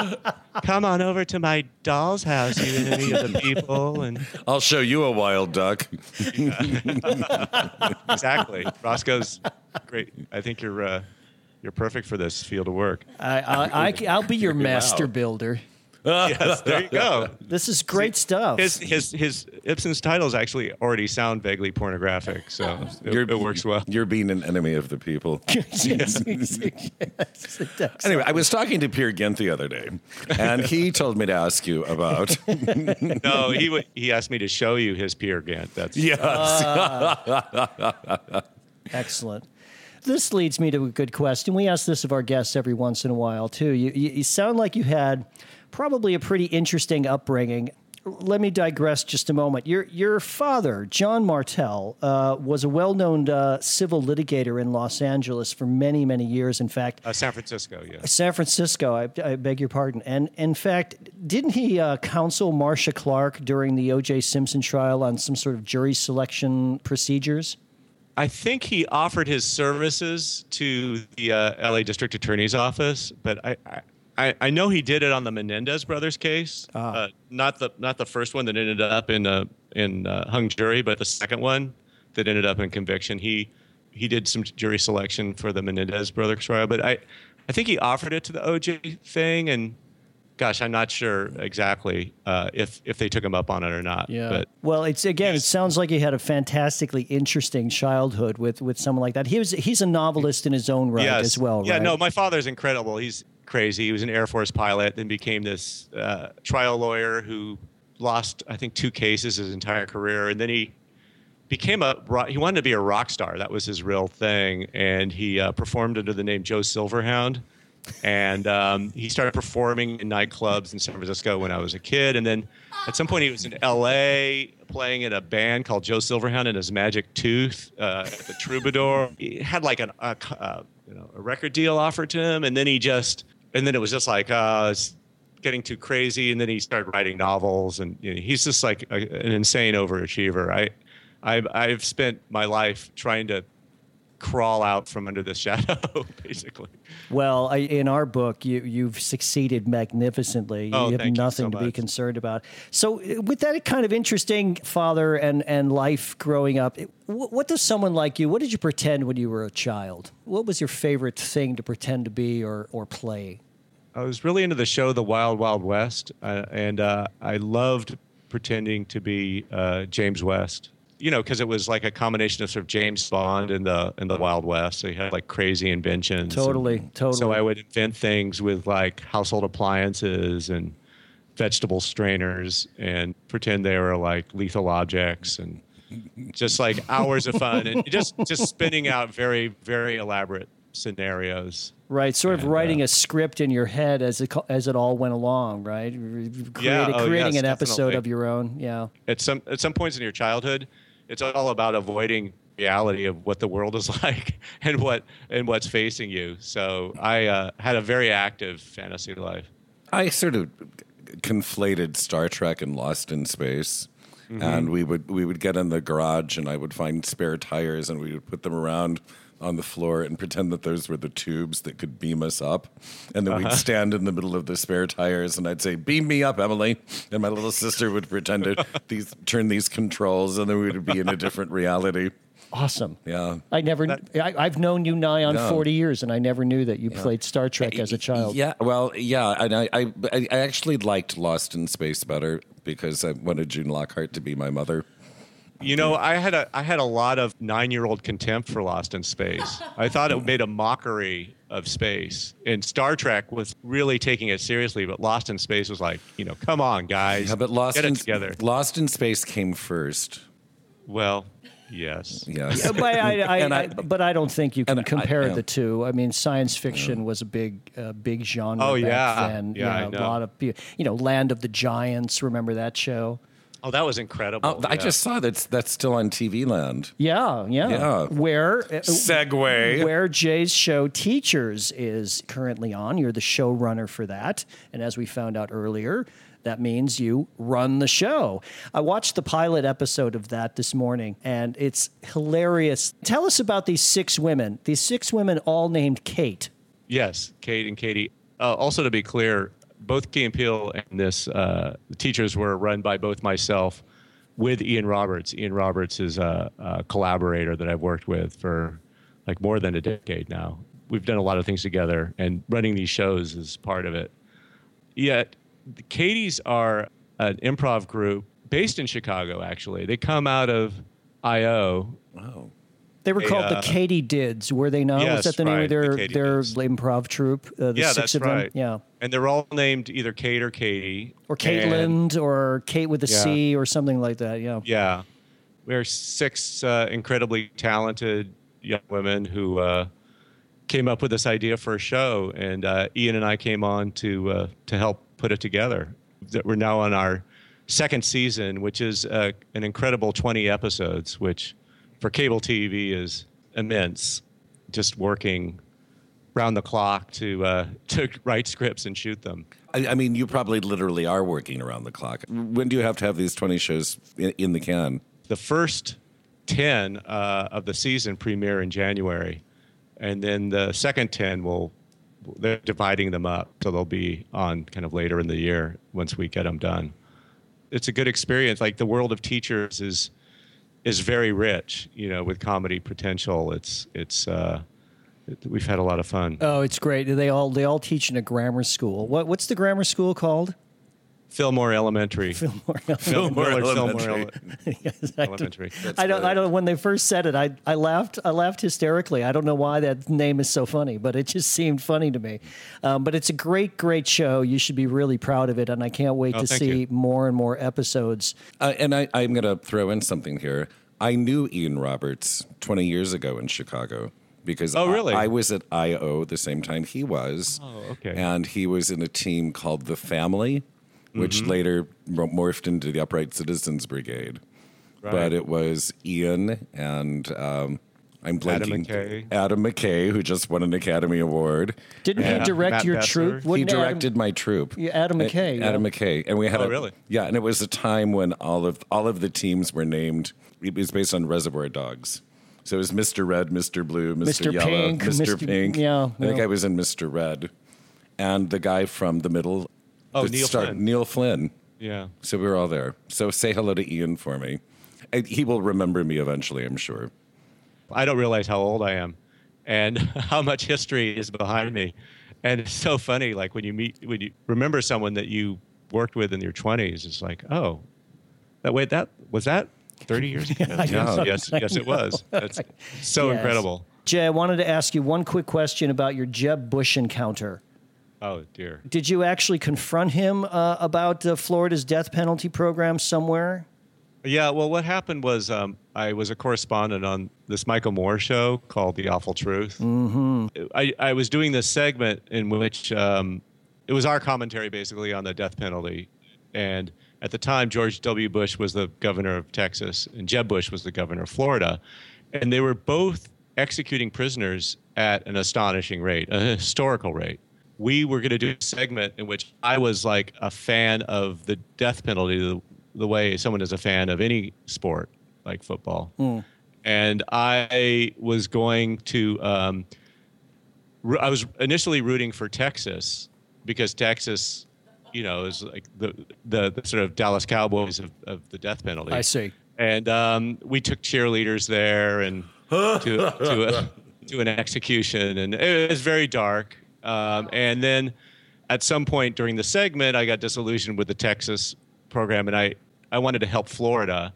Speaker 2: come on over to my doll's house, you enemy of the people, and
Speaker 3: I'll show you a wild duck.
Speaker 2: exactly. Roscoe's great. I think you're uh, you're perfect for this field of work.
Speaker 1: I, I, I I'll be your master builder.
Speaker 2: yes, there you go.
Speaker 1: This is great stuff.
Speaker 2: His his his Ibsen's titles actually already sound vaguely pornographic, so it, it works well.
Speaker 3: You're being an enemy of the people.
Speaker 1: Yes, yes.
Speaker 3: Anyway, I was talking to Pierre Gint the other day, and he told me to ask you about.
Speaker 2: No, he would- he asked me to show you his Peer Gynt. That's
Speaker 3: Yes. Ah.
Speaker 1: Excellent. This leads me to a good question. We ask this of our guests every once in a while too. You, you, you sound like you had probably a pretty interesting upbringing. Let me digress just a moment. Your your father, John Martel, uh, was a well-known uh, civil litigator in Los Angeles for many, many years. In fact,
Speaker 2: uh, San Francisco. Yeah.
Speaker 1: San Francisco. I, I beg your pardon. And in fact, didn't he uh, counsel Marcia Clark during the O.J. Simpson trial on some sort of jury selection procedures?
Speaker 2: I think he offered his services to the uh, LA District Attorney's Office, but I, I, I know he did it on the Menendez brothers case, uh, not the not the first one that ended up in a in uh, hung jury, but the second one that ended up in conviction. He he did some jury selection for the Menendez brothers trial, but I I think he offered it to the OJ thing, and gosh, I'm not sure exactly uh, if if they took him up on it or not.
Speaker 1: Yeah.
Speaker 2: but
Speaker 1: well, it's again, it sounds like he had a fantastically interesting childhood with with someone like that. He was he's a novelist in his own right
Speaker 2: Yes.
Speaker 1: as well,
Speaker 2: Yeah,
Speaker 1: right?
Speaker 2: no, my father's incredible. He's crazy. He was an Air Force pilot, then became this uh, trial lawyer who lost, I think, two cases his entire career, and then he became a he wanted to be a rock star. That was his real thing, and he uh, performed under the name Joe Silverhound. And um, he started performing in nightclubs in San Francisco when I was a kid. And then at some point, he was in LA playing in a band called Joe Silverhound and his Magic Tooth uh, the Troubadour. He had like an, a, uh, you know, a record deal offered to him. And then he just, and then it was just like, uh, it's getting too crazy. And then he started writing novels. And you know, he's just like a, an insane overachiever. I, I've, I've spent my life trying to crawl out from under the shadow, basically.
Speaker 1: Well, I, in our book, you you've succeeded magnificently.
Speaker 2: Oh,
Speaker 1: you have
Speaker 2: thank you
Speaker 1: nothing
Speaker 2: so
Speaker 1: to be concerned about. So, uh, with that kind of interesting father and and life growing up, it- wh- what does someone like you? What did you pretend when you were a child? What was your favorite thing to pretend to be or or play?
Speaker 2: I was really into the show The Wild Wild West, uh, and uh, I loved pretending to be uh, James West. You know, because it was like a combination of sort of James Bond and the and the Wild West. So you had like crazy inventions. and
Speaker 1: Totally, totally.
Speaker 2: So I would invent things with like household appliances and vegetable strainers, and pretend they were like lethal objects, and just like hours of fun, and just just spinning out very very elaborate scenarios.
Speaker 1: Right, sort of
Speaker 2: And,
Speaker 1: writing
Speaker 2: uh,
Speaker 1: a script in your head as it as it all went along. Right, Creating,
Speaker 2: Yeah, oh,
Speaker 1: creating
Speaker 2: yes,
Speaker 1: an episode
Speaker 2: definitely.
Speaker 1: of your own. Yeah.
Speaker 2: at some at some points in your childhood, it's all about avoiding reality of what the world is like and what and what's facing you. So I uh, had a very active fantasy life.
Speaker 3: I sort of conflated Star Trek and Lost in Space.
Speaker 2: Mhm.
Speaker 3: And we would we would get in the garage and I would find spare tires and we would put them around on the floor and pretend that those were the tubes that could beam us up. And then
Speaker 2: Uh-huh.
Speaker 3: we'd stand in the middle of the spare tires and I'd say, Beam me up, Emily. And my little sister would pretend to these turn these controls and then we would be in a different reality.
Speaker 1: Awesome.
Speaker 3: Yeah.
Speaker 1: I never. I, I've known you nigh on
Speaker 3: No.
Speaker 1: forty years, and I never knew that you played Star Trek as a child.
Speaker 3: Yeah, well, yeah, and I, I, I actually liked Lost in Space better because I wanted June Lockhart to be my mother.
Speaker 2: You know, I had a I had a lot of nine year old contempt for Lost in Space. I thought it made a mockery of space, and Star Trek was really taking it seriously. But Lost in Space was like, you know, come on, guys,
Speaker 3: Yeah, but Lost
Speaker 2: get
Speaker 3: in
Speaker 2: it together.
Speaker 3: Lost in Space came first.
Speaker 2: Well, yes,
Speaker 3: Yes.
Speaker 1: Yeah, but I, I, I,
Speaker 3: I-
Speaker 1: but I don't think you can
Speaker 3: and I-
Speaker 1: compare the two. I mean, science fiction was a big, uh, big genre.
Speaker 2: Oh,
Speaker 1: back
Speaker 2: yeah.
Speaker 1: then.
Speaker 2: Yeah,
Speaker 1: you
Speaker 2: I
Speaker 1: know,
Speaker 2: know.
Speaker 1: a lot of. You know, Land of the Giants. Remember that show?
Speaker 2: Oh, that was incredible.
Speaker 3: Oh, I just saw that's that's still on TV Land.
Speaker 1: Yeah, yeah.
Speaker 3: Yeah.
Speaker 1: Where uh,
Speaker 3: Segue.
Speaker 1: where Jay's show Teachers is currently on. You're the showrunner for that, and as we found out earlier. That means you run the show. I watched the pilot episode of that this morning, and it's hilarious. Tell us about these six women. These six women, all named Kate.
Speaker 2: Yes, Kate and Katie. Uh, also, to be clear, both Key and Peele and this uh, the teachers were run by both myself with Ian Roberts. Ian Roberts is a, a collaborator that I've worked with for like more than a decade now. We've done a lot of things together, and running these shows is part of it. Yet, the Katie's are an improv group based in Chicago. Actually, they come out of IO,
Speaker 3: Wow.
Speaker 1: They were
Speaker 2: They,
Speaker 1: called
Speaker 2: uh,
Speaker 1: the Katydids, were they not? Was that the name of their
Speaker 2: Katy
Speaker 1: their improv troupe? Uh, the
Speaker 2: yeah,
Speaker 1: six
Speaker 2: that's
Speaker 1: of
Speaker 2: right.
Speaker 1: them. Yeah.
Speaker 2: and they're all named either Kate or Katie
Speaker 1: Or Caitlin or Kate with a C
Speaker 2: Yeah.
Speaker 1: or something like that. Yeah.
Speaker 2: Yeah, we're six uh, incredibly talented young women who uh, came up with this idea for a show, and uh, Ian and I came on to uh, to help put it together. That we're now on our second season, which is uh, an incredible twenty episodes, which for cable TV is immense. Just working round the clock to uh, to write scripts and shoot them.
Speaker 3: I, I mean, you probably literally are working around the clock. When do you have to have these 20 shows in, in the can?
Speaker 2: the first 10 uh, of the season premiere in January. And then the second 10 will, they're dividing them up. So they'll be on kind of later in the year once we get them done. It's a good experience. Like the world of teachers is, is very rich, you know, with comedy potential. It's, it's, uh, we've had a lot of fun.
Speaker 1: Oh, it's great. They all they all teach in a grammar school. What what's the grammar school called?
Speaker 2: Fillmore Elementary.
Speaker 1: Fillmore
Speaker 3: Fillmore
Speaker 2: Millard Fillmore
Speaker 3: Elementary.
Speaker 2: Ele-
Speaker 1: Yes, I,
Speaker 2: Elementary.
Speaker 1: I don't. I don't. When they first said it, I I laughed. I laughed hysterically. I don't know why that name is so funny, but it just seemed funny to me. Um, but it's a great, great show. You should be really proud of it, and I can't wait
Speaker 2: Oh,
Speaker 1: to
Speaker 2: thank
Speaker 1: see
Speaker 2: you.
Speaker 1: more and more episodes.
Speaker 3: Uh, and I, I'm going to throw in something here. I knew Ian Roberts 20 years ago in Chicago because
Speaker 2: Oh, really?
Speaker 3: I, I was at IO the same time he was.
Speaker 2: Oh, okay.
Speaker 3: And he was in a team called The Family, which
Speaker 2: Mm-hmm.
Speaker 3: later morphed into the Upright Citizens Brigade. But it was Ian and um, I'm
Speaker 2: Adam
Speaker 3: blanking.
Speaker 2: McKay.
Speaker 3: Adam McKay, who just won an Academy Award.
Speaker 1: Didn't
Speaker 2: Yeah.
Speaker 1: he direct
Speaker 2: Matt
Speaker 1: your
Speaker 2: Besser.
Speaker 1: troupe?
Speaker 3: He
Speaker 1: Wouldn't Adam-
Speaker 3: directed my troupe.
Speaker 1: Yeah, Adam McKay, yeah.
Speaker 3: Adam McKay, and we had
Speaker 2: Oh,
Speaker 3: a
Speaker 2: really?
Speaker 3: yeah, and it was a time when all of all of the teams were named. It was based on Reservoir Dogs, so it was Mr. Red, Mr. Blue, Mr.
Speaker 1: Mr.
Speaker 3: Yellow,
Speaker 1: Pink,
Speaker 3: Mr.
Speaker 1: Mr.
Speaker 3: Pink.
Speaker 1: yeah,
Speaker 3: I think
Speaker 1: yeah.
Speaker 3: I was in Mr. Red, and the guy from the middle.
Speaker 2: Oh,
Speaker 3: the
Speaker 2: Neil
Speaker 3: star-
Speaker 2: Flynn.
Speaker 3: Neil Flynn.
Speaker 2: Yeah.
Speaker 3: So we were all there. So say hello to Ian for me. And He will remember me eventually, I'm sure.
Speaker 2: I don't realize how old I am and how much history is behind me. And it's so funny, like when you meet, when you remember someone that you worked with in your 20s, it's like, oh, that wait, that was that 30 years ago?
Speaker 1: I know.
Speaker 2: yes, yes, it was. That's so
Speaker 1: Yes.
Speaker 2: incredible.
Speaker 1: Jay, I wanted to ask you one quick question about your Jeb Bush encounter.
Speaker 2: Oh, dear.
Speaker 1: Did you actually confront him uh, about uh, Florida's death penalty program somewhere?
Speaker 2: Yeah, well, what happened was um, I was a correspondent on this Michael Moore show called The Awful Truth. Mm-hmm. I, I was doing this segment in which um, it was our commentary basically on the death penalty. And at the time, George W. Bush was the governor of Texas, and Jeb Bush was the governor of Florida. And they were both executing prisoners at an astonishing rate, a historical rate. We were going to do a segment in which I was like a fan of the death penalty, the, the way someone is a fan of any sport like football. And I was going to, um, I was initially rooting for Texas because Texas, you know, is like the, the, the sort of Dallas Cowboys of, of the death penalty.
Speaker 1: I see.
Speaker 2: and um, we took cheerleaders there and to to, a, to an execution, and it was very dark. Um, and then at some point during the segment, I got disillusioned with the Texas program, and I I wanted to help Florida.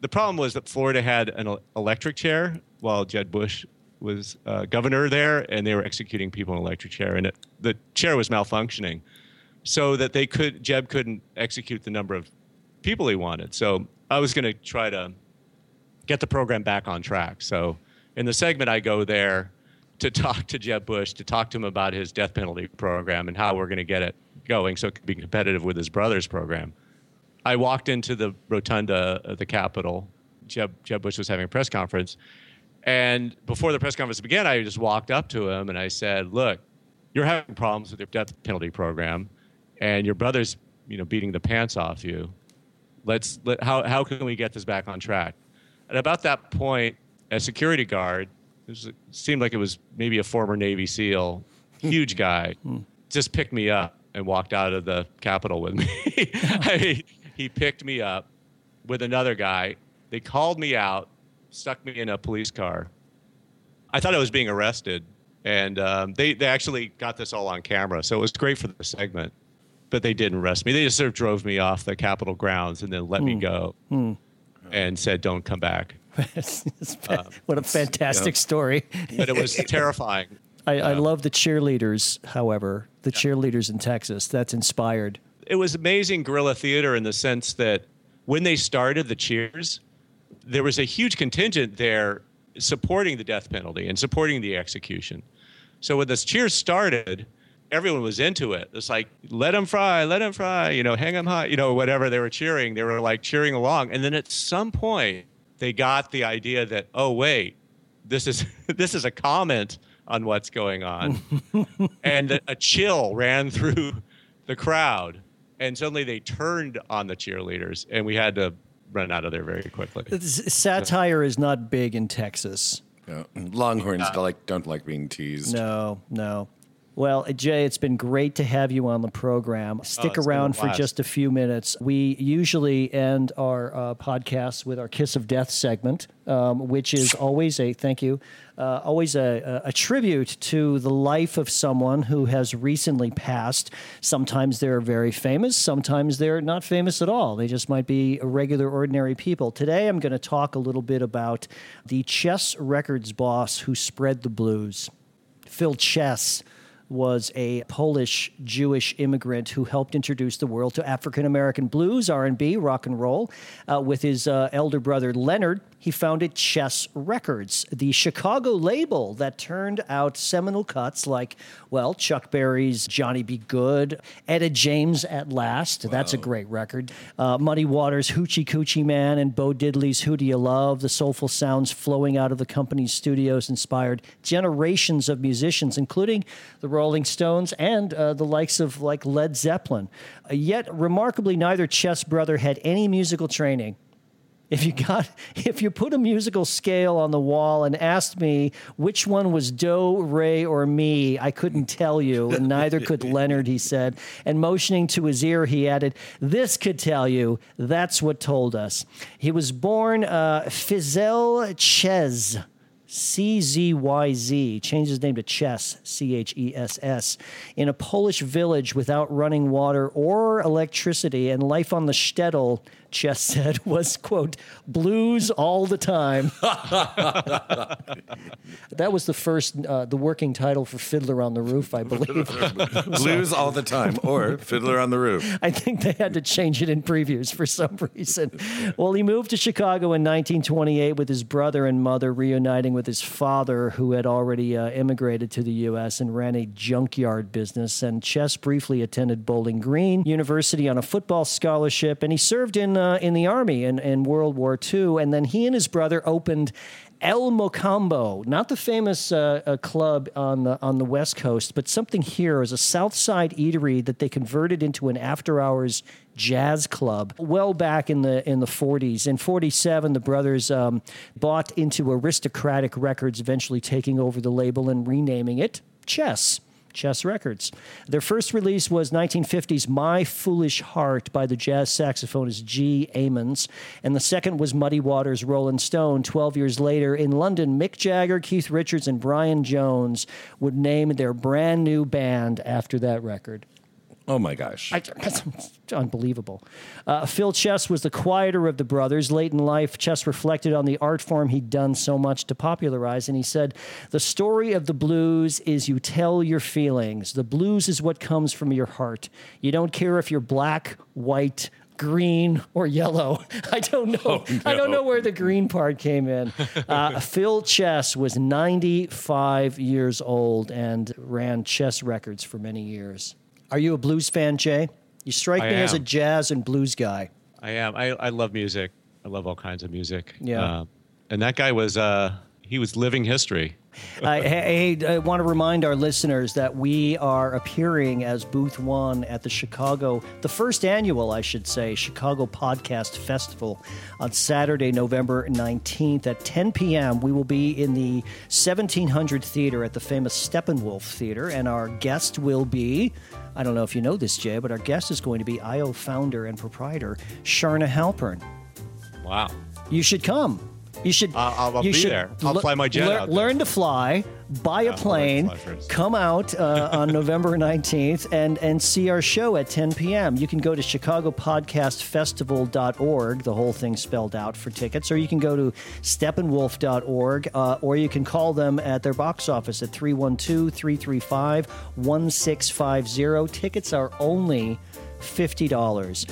Speaker 2: The problem was that Florida had an electric chair while Jeb Bush was uh, governor there, and they were executing people in an electric chair, and it, the chair was malfunctioning, so that they could Jeb couldn't execute the number of people he wanted. So I was going to try to get the program back on track. So in the segment, I go there to talk to Jeb Bush, to talk to him about his death penalty program and how we're going to get it going so it can be competitive with his brother's program. I walked into the rotunda of the Capitol. Jeb, Jeb Bush was having a press conference. And before the press conference began, I just walked up to him and I said, Look, you're having problems with your death penalty program, and your brother's you know, beating the pants off you. Let's let, how, how can we get this back on track? At about that point, a security guard, it, was, it seemed like it was maybe a former Navy SEAL, huge guy, just picked me up and walked out of the Capitol with me. I mean, he picked me up with another guy. They called me out, stuck me in a police car. I thought I was being arrested, and um, they they actually got this all on camera, so it was great for the segment. But they didn't arrest me. They just sort of drove me off the Capitol grounds and then let me
Speaker 1: Hmm.
Speaker 2: go,
Speaker 1: Hmm.
Speaker 2: and said, "Don't come back."
Speaker 1: Um, what a fantastic
Speaker 2: yeah.
Speaker 1: story.
Speaker 2: But it was terrifying.
Speaker 1: I, I love the cheerleaders, however, the cheerleaders in Texas. That's inspired.
Speaker 2: it was amazing guerrilla theater in the sense that when they started the cheers, there was a huge contingent there supporting the death penalty and supporting the execution. So when this cheers started, everyone was into it. It's like, let them fry, let them fry, you know, hang them high, you know, whatever they were cheering. They were like cheering along. And then at some point, they got the idea that, oh, wait, this is this is a comment on what's going on. and a- a chill ran through the crowd. And suddenly they turned on the cheerleaders, and we had to run out of there very quickly.
Speaker 1: Satire is not big in Texas.
Speaker 3: Yeah. Longhorns don't like don't like being teased.
Speaker 1: No, no. Well, Jay, it's been great to have you on the program. Stick
Speaker 3: Oh, been a
Speaker 1: around for just a few minutes. We usually end our uh, podcast with our Kiss of Death segment, um, which is always a thank you, uh, always a, a, a tribute to the life of someone who has recently passed. Sometimes they're very famous, sometimes they're not famous at all. They just might be regular, ordinary people. Today, I'm going to talk a little bit about the Chess Records boss who spread the blues. Phil Chess was a Polish Jewish immigrant who helped introduce the world to African American blues, R&B, rock and roll. Uh, with his uh, elder brother Leonard, he founded Chess Records, the Chicago label that turned out seminal cuts like, well, Chuck Berry's Johnny B. Goode, Etta James at Last, that's a great record, uh, Muddy Waters' Hoochie Coochie Man, and Bo Diddley's Who Do You Love? The soulful sounds flowing out of the company's studios inspired generations of musicians, including the Rolling Stones and uh, the likes of like Led Zeppelin. Uh, yet, remarkably, neither Chess brother had any musical training. If you got, if you put a musical scale on the wall and asked me which one was Do, Ray, or Me, I couldn't tell you, and neither could Leonard. He said, and motioning to his ear, he added, "This could tell you. That's what told us." He was born uh, Fiszel Czyz. C Z Y Z, changed his name to Chess, C H E S S, in a Polish village without running water or electricity, and life on the shtetl, Chess said, was, quote, blues all the time. that was the first, uh, the working title for Fiddler on the Roof, I believe.
Speaker 3: Blues all the time, or Fiddler on the Roof.
Speaker 1: I think they had to change it in previews for some reason. Well, he moved to Chicago in 1928 with his brother and mother, reuniting with his father, who had already uh, immigrated to the U.S. and ran a junkyard business. And Chess briefly attended Bowling Green University on a football scholarship, and he served in uh, in the army in, in World War II. And then he and his brother opened. El Mocambo, not the famous uh, uh, club on the on the West Coast, but something here is a South Side eatery that they converted into an after-hours jazz club. Well back in the in the 40s, in 47, the brothers um, bought into Aristocratic Records, eventually taking over the label and renaming it Chess. Chess Records. Their first release was 1950's My Foolish Heart by the jazz saxophonist Gene Ammons, and the second was Muddy Waters' Rolling Stone. 12 years later, in London, Mick Jagger, Keith Richards, and Brian Jones would name their brand new band after that record.
Speaker 3: Oh my gosh.
Speaker 1: I, unbelievable. Uh, Phil Chess was the quieter of the brothers. Late in life, Chess reflected on the art form he'd done so much to popularize, and he said, The story of the blues is you tell your feelings. The blues is what comes from your heart. You don't care if you're black, white, green or yellow. I don't know. I don't know where the green part came in. Uh, Phil Chess was 95 years old and ran Chess Records for many years. Are you a blues fan, Jay? You strike
Speaker 2: I
Speaker 1: me as a jazz and blues guy.
Speaker 2: I am. I, I love music. I love all kinds of music.
Speaker 1: Yeah.
Speaker 2: Uh, and that guy was uh, he was living history.
Speaker 1: I, hey, I want to remind our listeners that we are appearing as Booth One at the Chicago, the first annual, I should say, Chicago Podcast Festival on Saturday, November 19th at 10 p.m. We will be in the 1700 Theater at the famous Steppenwolf Theater, and our guest will be. I don't know if you know this, Jay, but our guest is going to be IO founder and proprietor Charna Halpern.
Speaker 2: Wow.
Speaker 1: You should come. You should.
Speaker 2: I'll- I'll
Speaker 1: you
Speaker 2: be
Speaker 1: should
Speaker 2: there. I'll fly my jet
Speaker 1: lear-
Speaker 2: out there.
Speaker 1: Learn to fly, buy a
Speaker 2: I'll learn to
Speaker 1: plane,
Speaker 2: fly first.
Speaker 1: come out uh, on November 19th, and and see our show at 10 p.m. You can go to ChicagoPodcastFestival.org, the whole thing spelled out for tickets, or you can go to steppenwolf.org, uh, or you can call them at their box office at 312-335-1650. Tickets are only fifty dollars.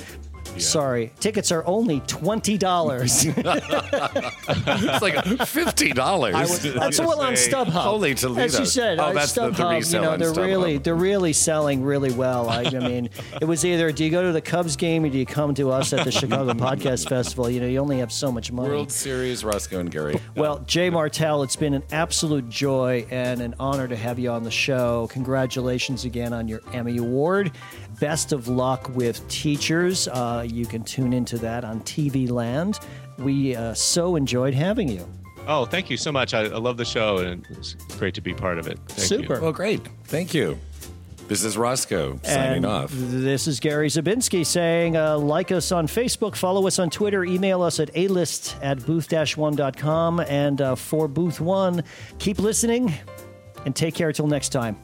Speaker 1: Sorry, tickets are only twenty dollars.
Speaker 3: it's like fifty dollars.
Speaker 1: That's well on StubHub.
Speaker 3: Holy Toledo!
Speaker 1: As you said,
Speaker 3: oh,
Speaker 1: uh,
Speaker 3: that's the, the resale
Speaker 1: you know, they're
Speaker 3: StubHub.
Speaker 1: really they're really selling really well. I, I mean, it was either do you go to the Cubs game or do you come to us at the Chicago Podcast Festival? You know, you only have so much money.
Speaker 3: World Series, Roscoe and Gary.
Speaker 1: Well, Jay Martel, it's been an absolute joy and an honor to have you on the show. Congratulations again on your Emmy Award. Best of luck with teachers. Uh, you can tune into that on TV Land. We uh, so enjoyed having you.
Speaker 2: Oh, thank you so much. I, I love the show, and it's great to be part of it. Thank
Speaker 1: Super.
Speaker 2: You.
Speaker 3: Well, great. Thank you. This is Roscoe signing
Speaker 1: and
Speaker 3: off.
Speaker 1: This is Gary Zabinski saying uh, like us on Facebook, follow us on Twitter, email us at alist at booth-one.com. And uh, for Booth One, keep listening and take care till next time.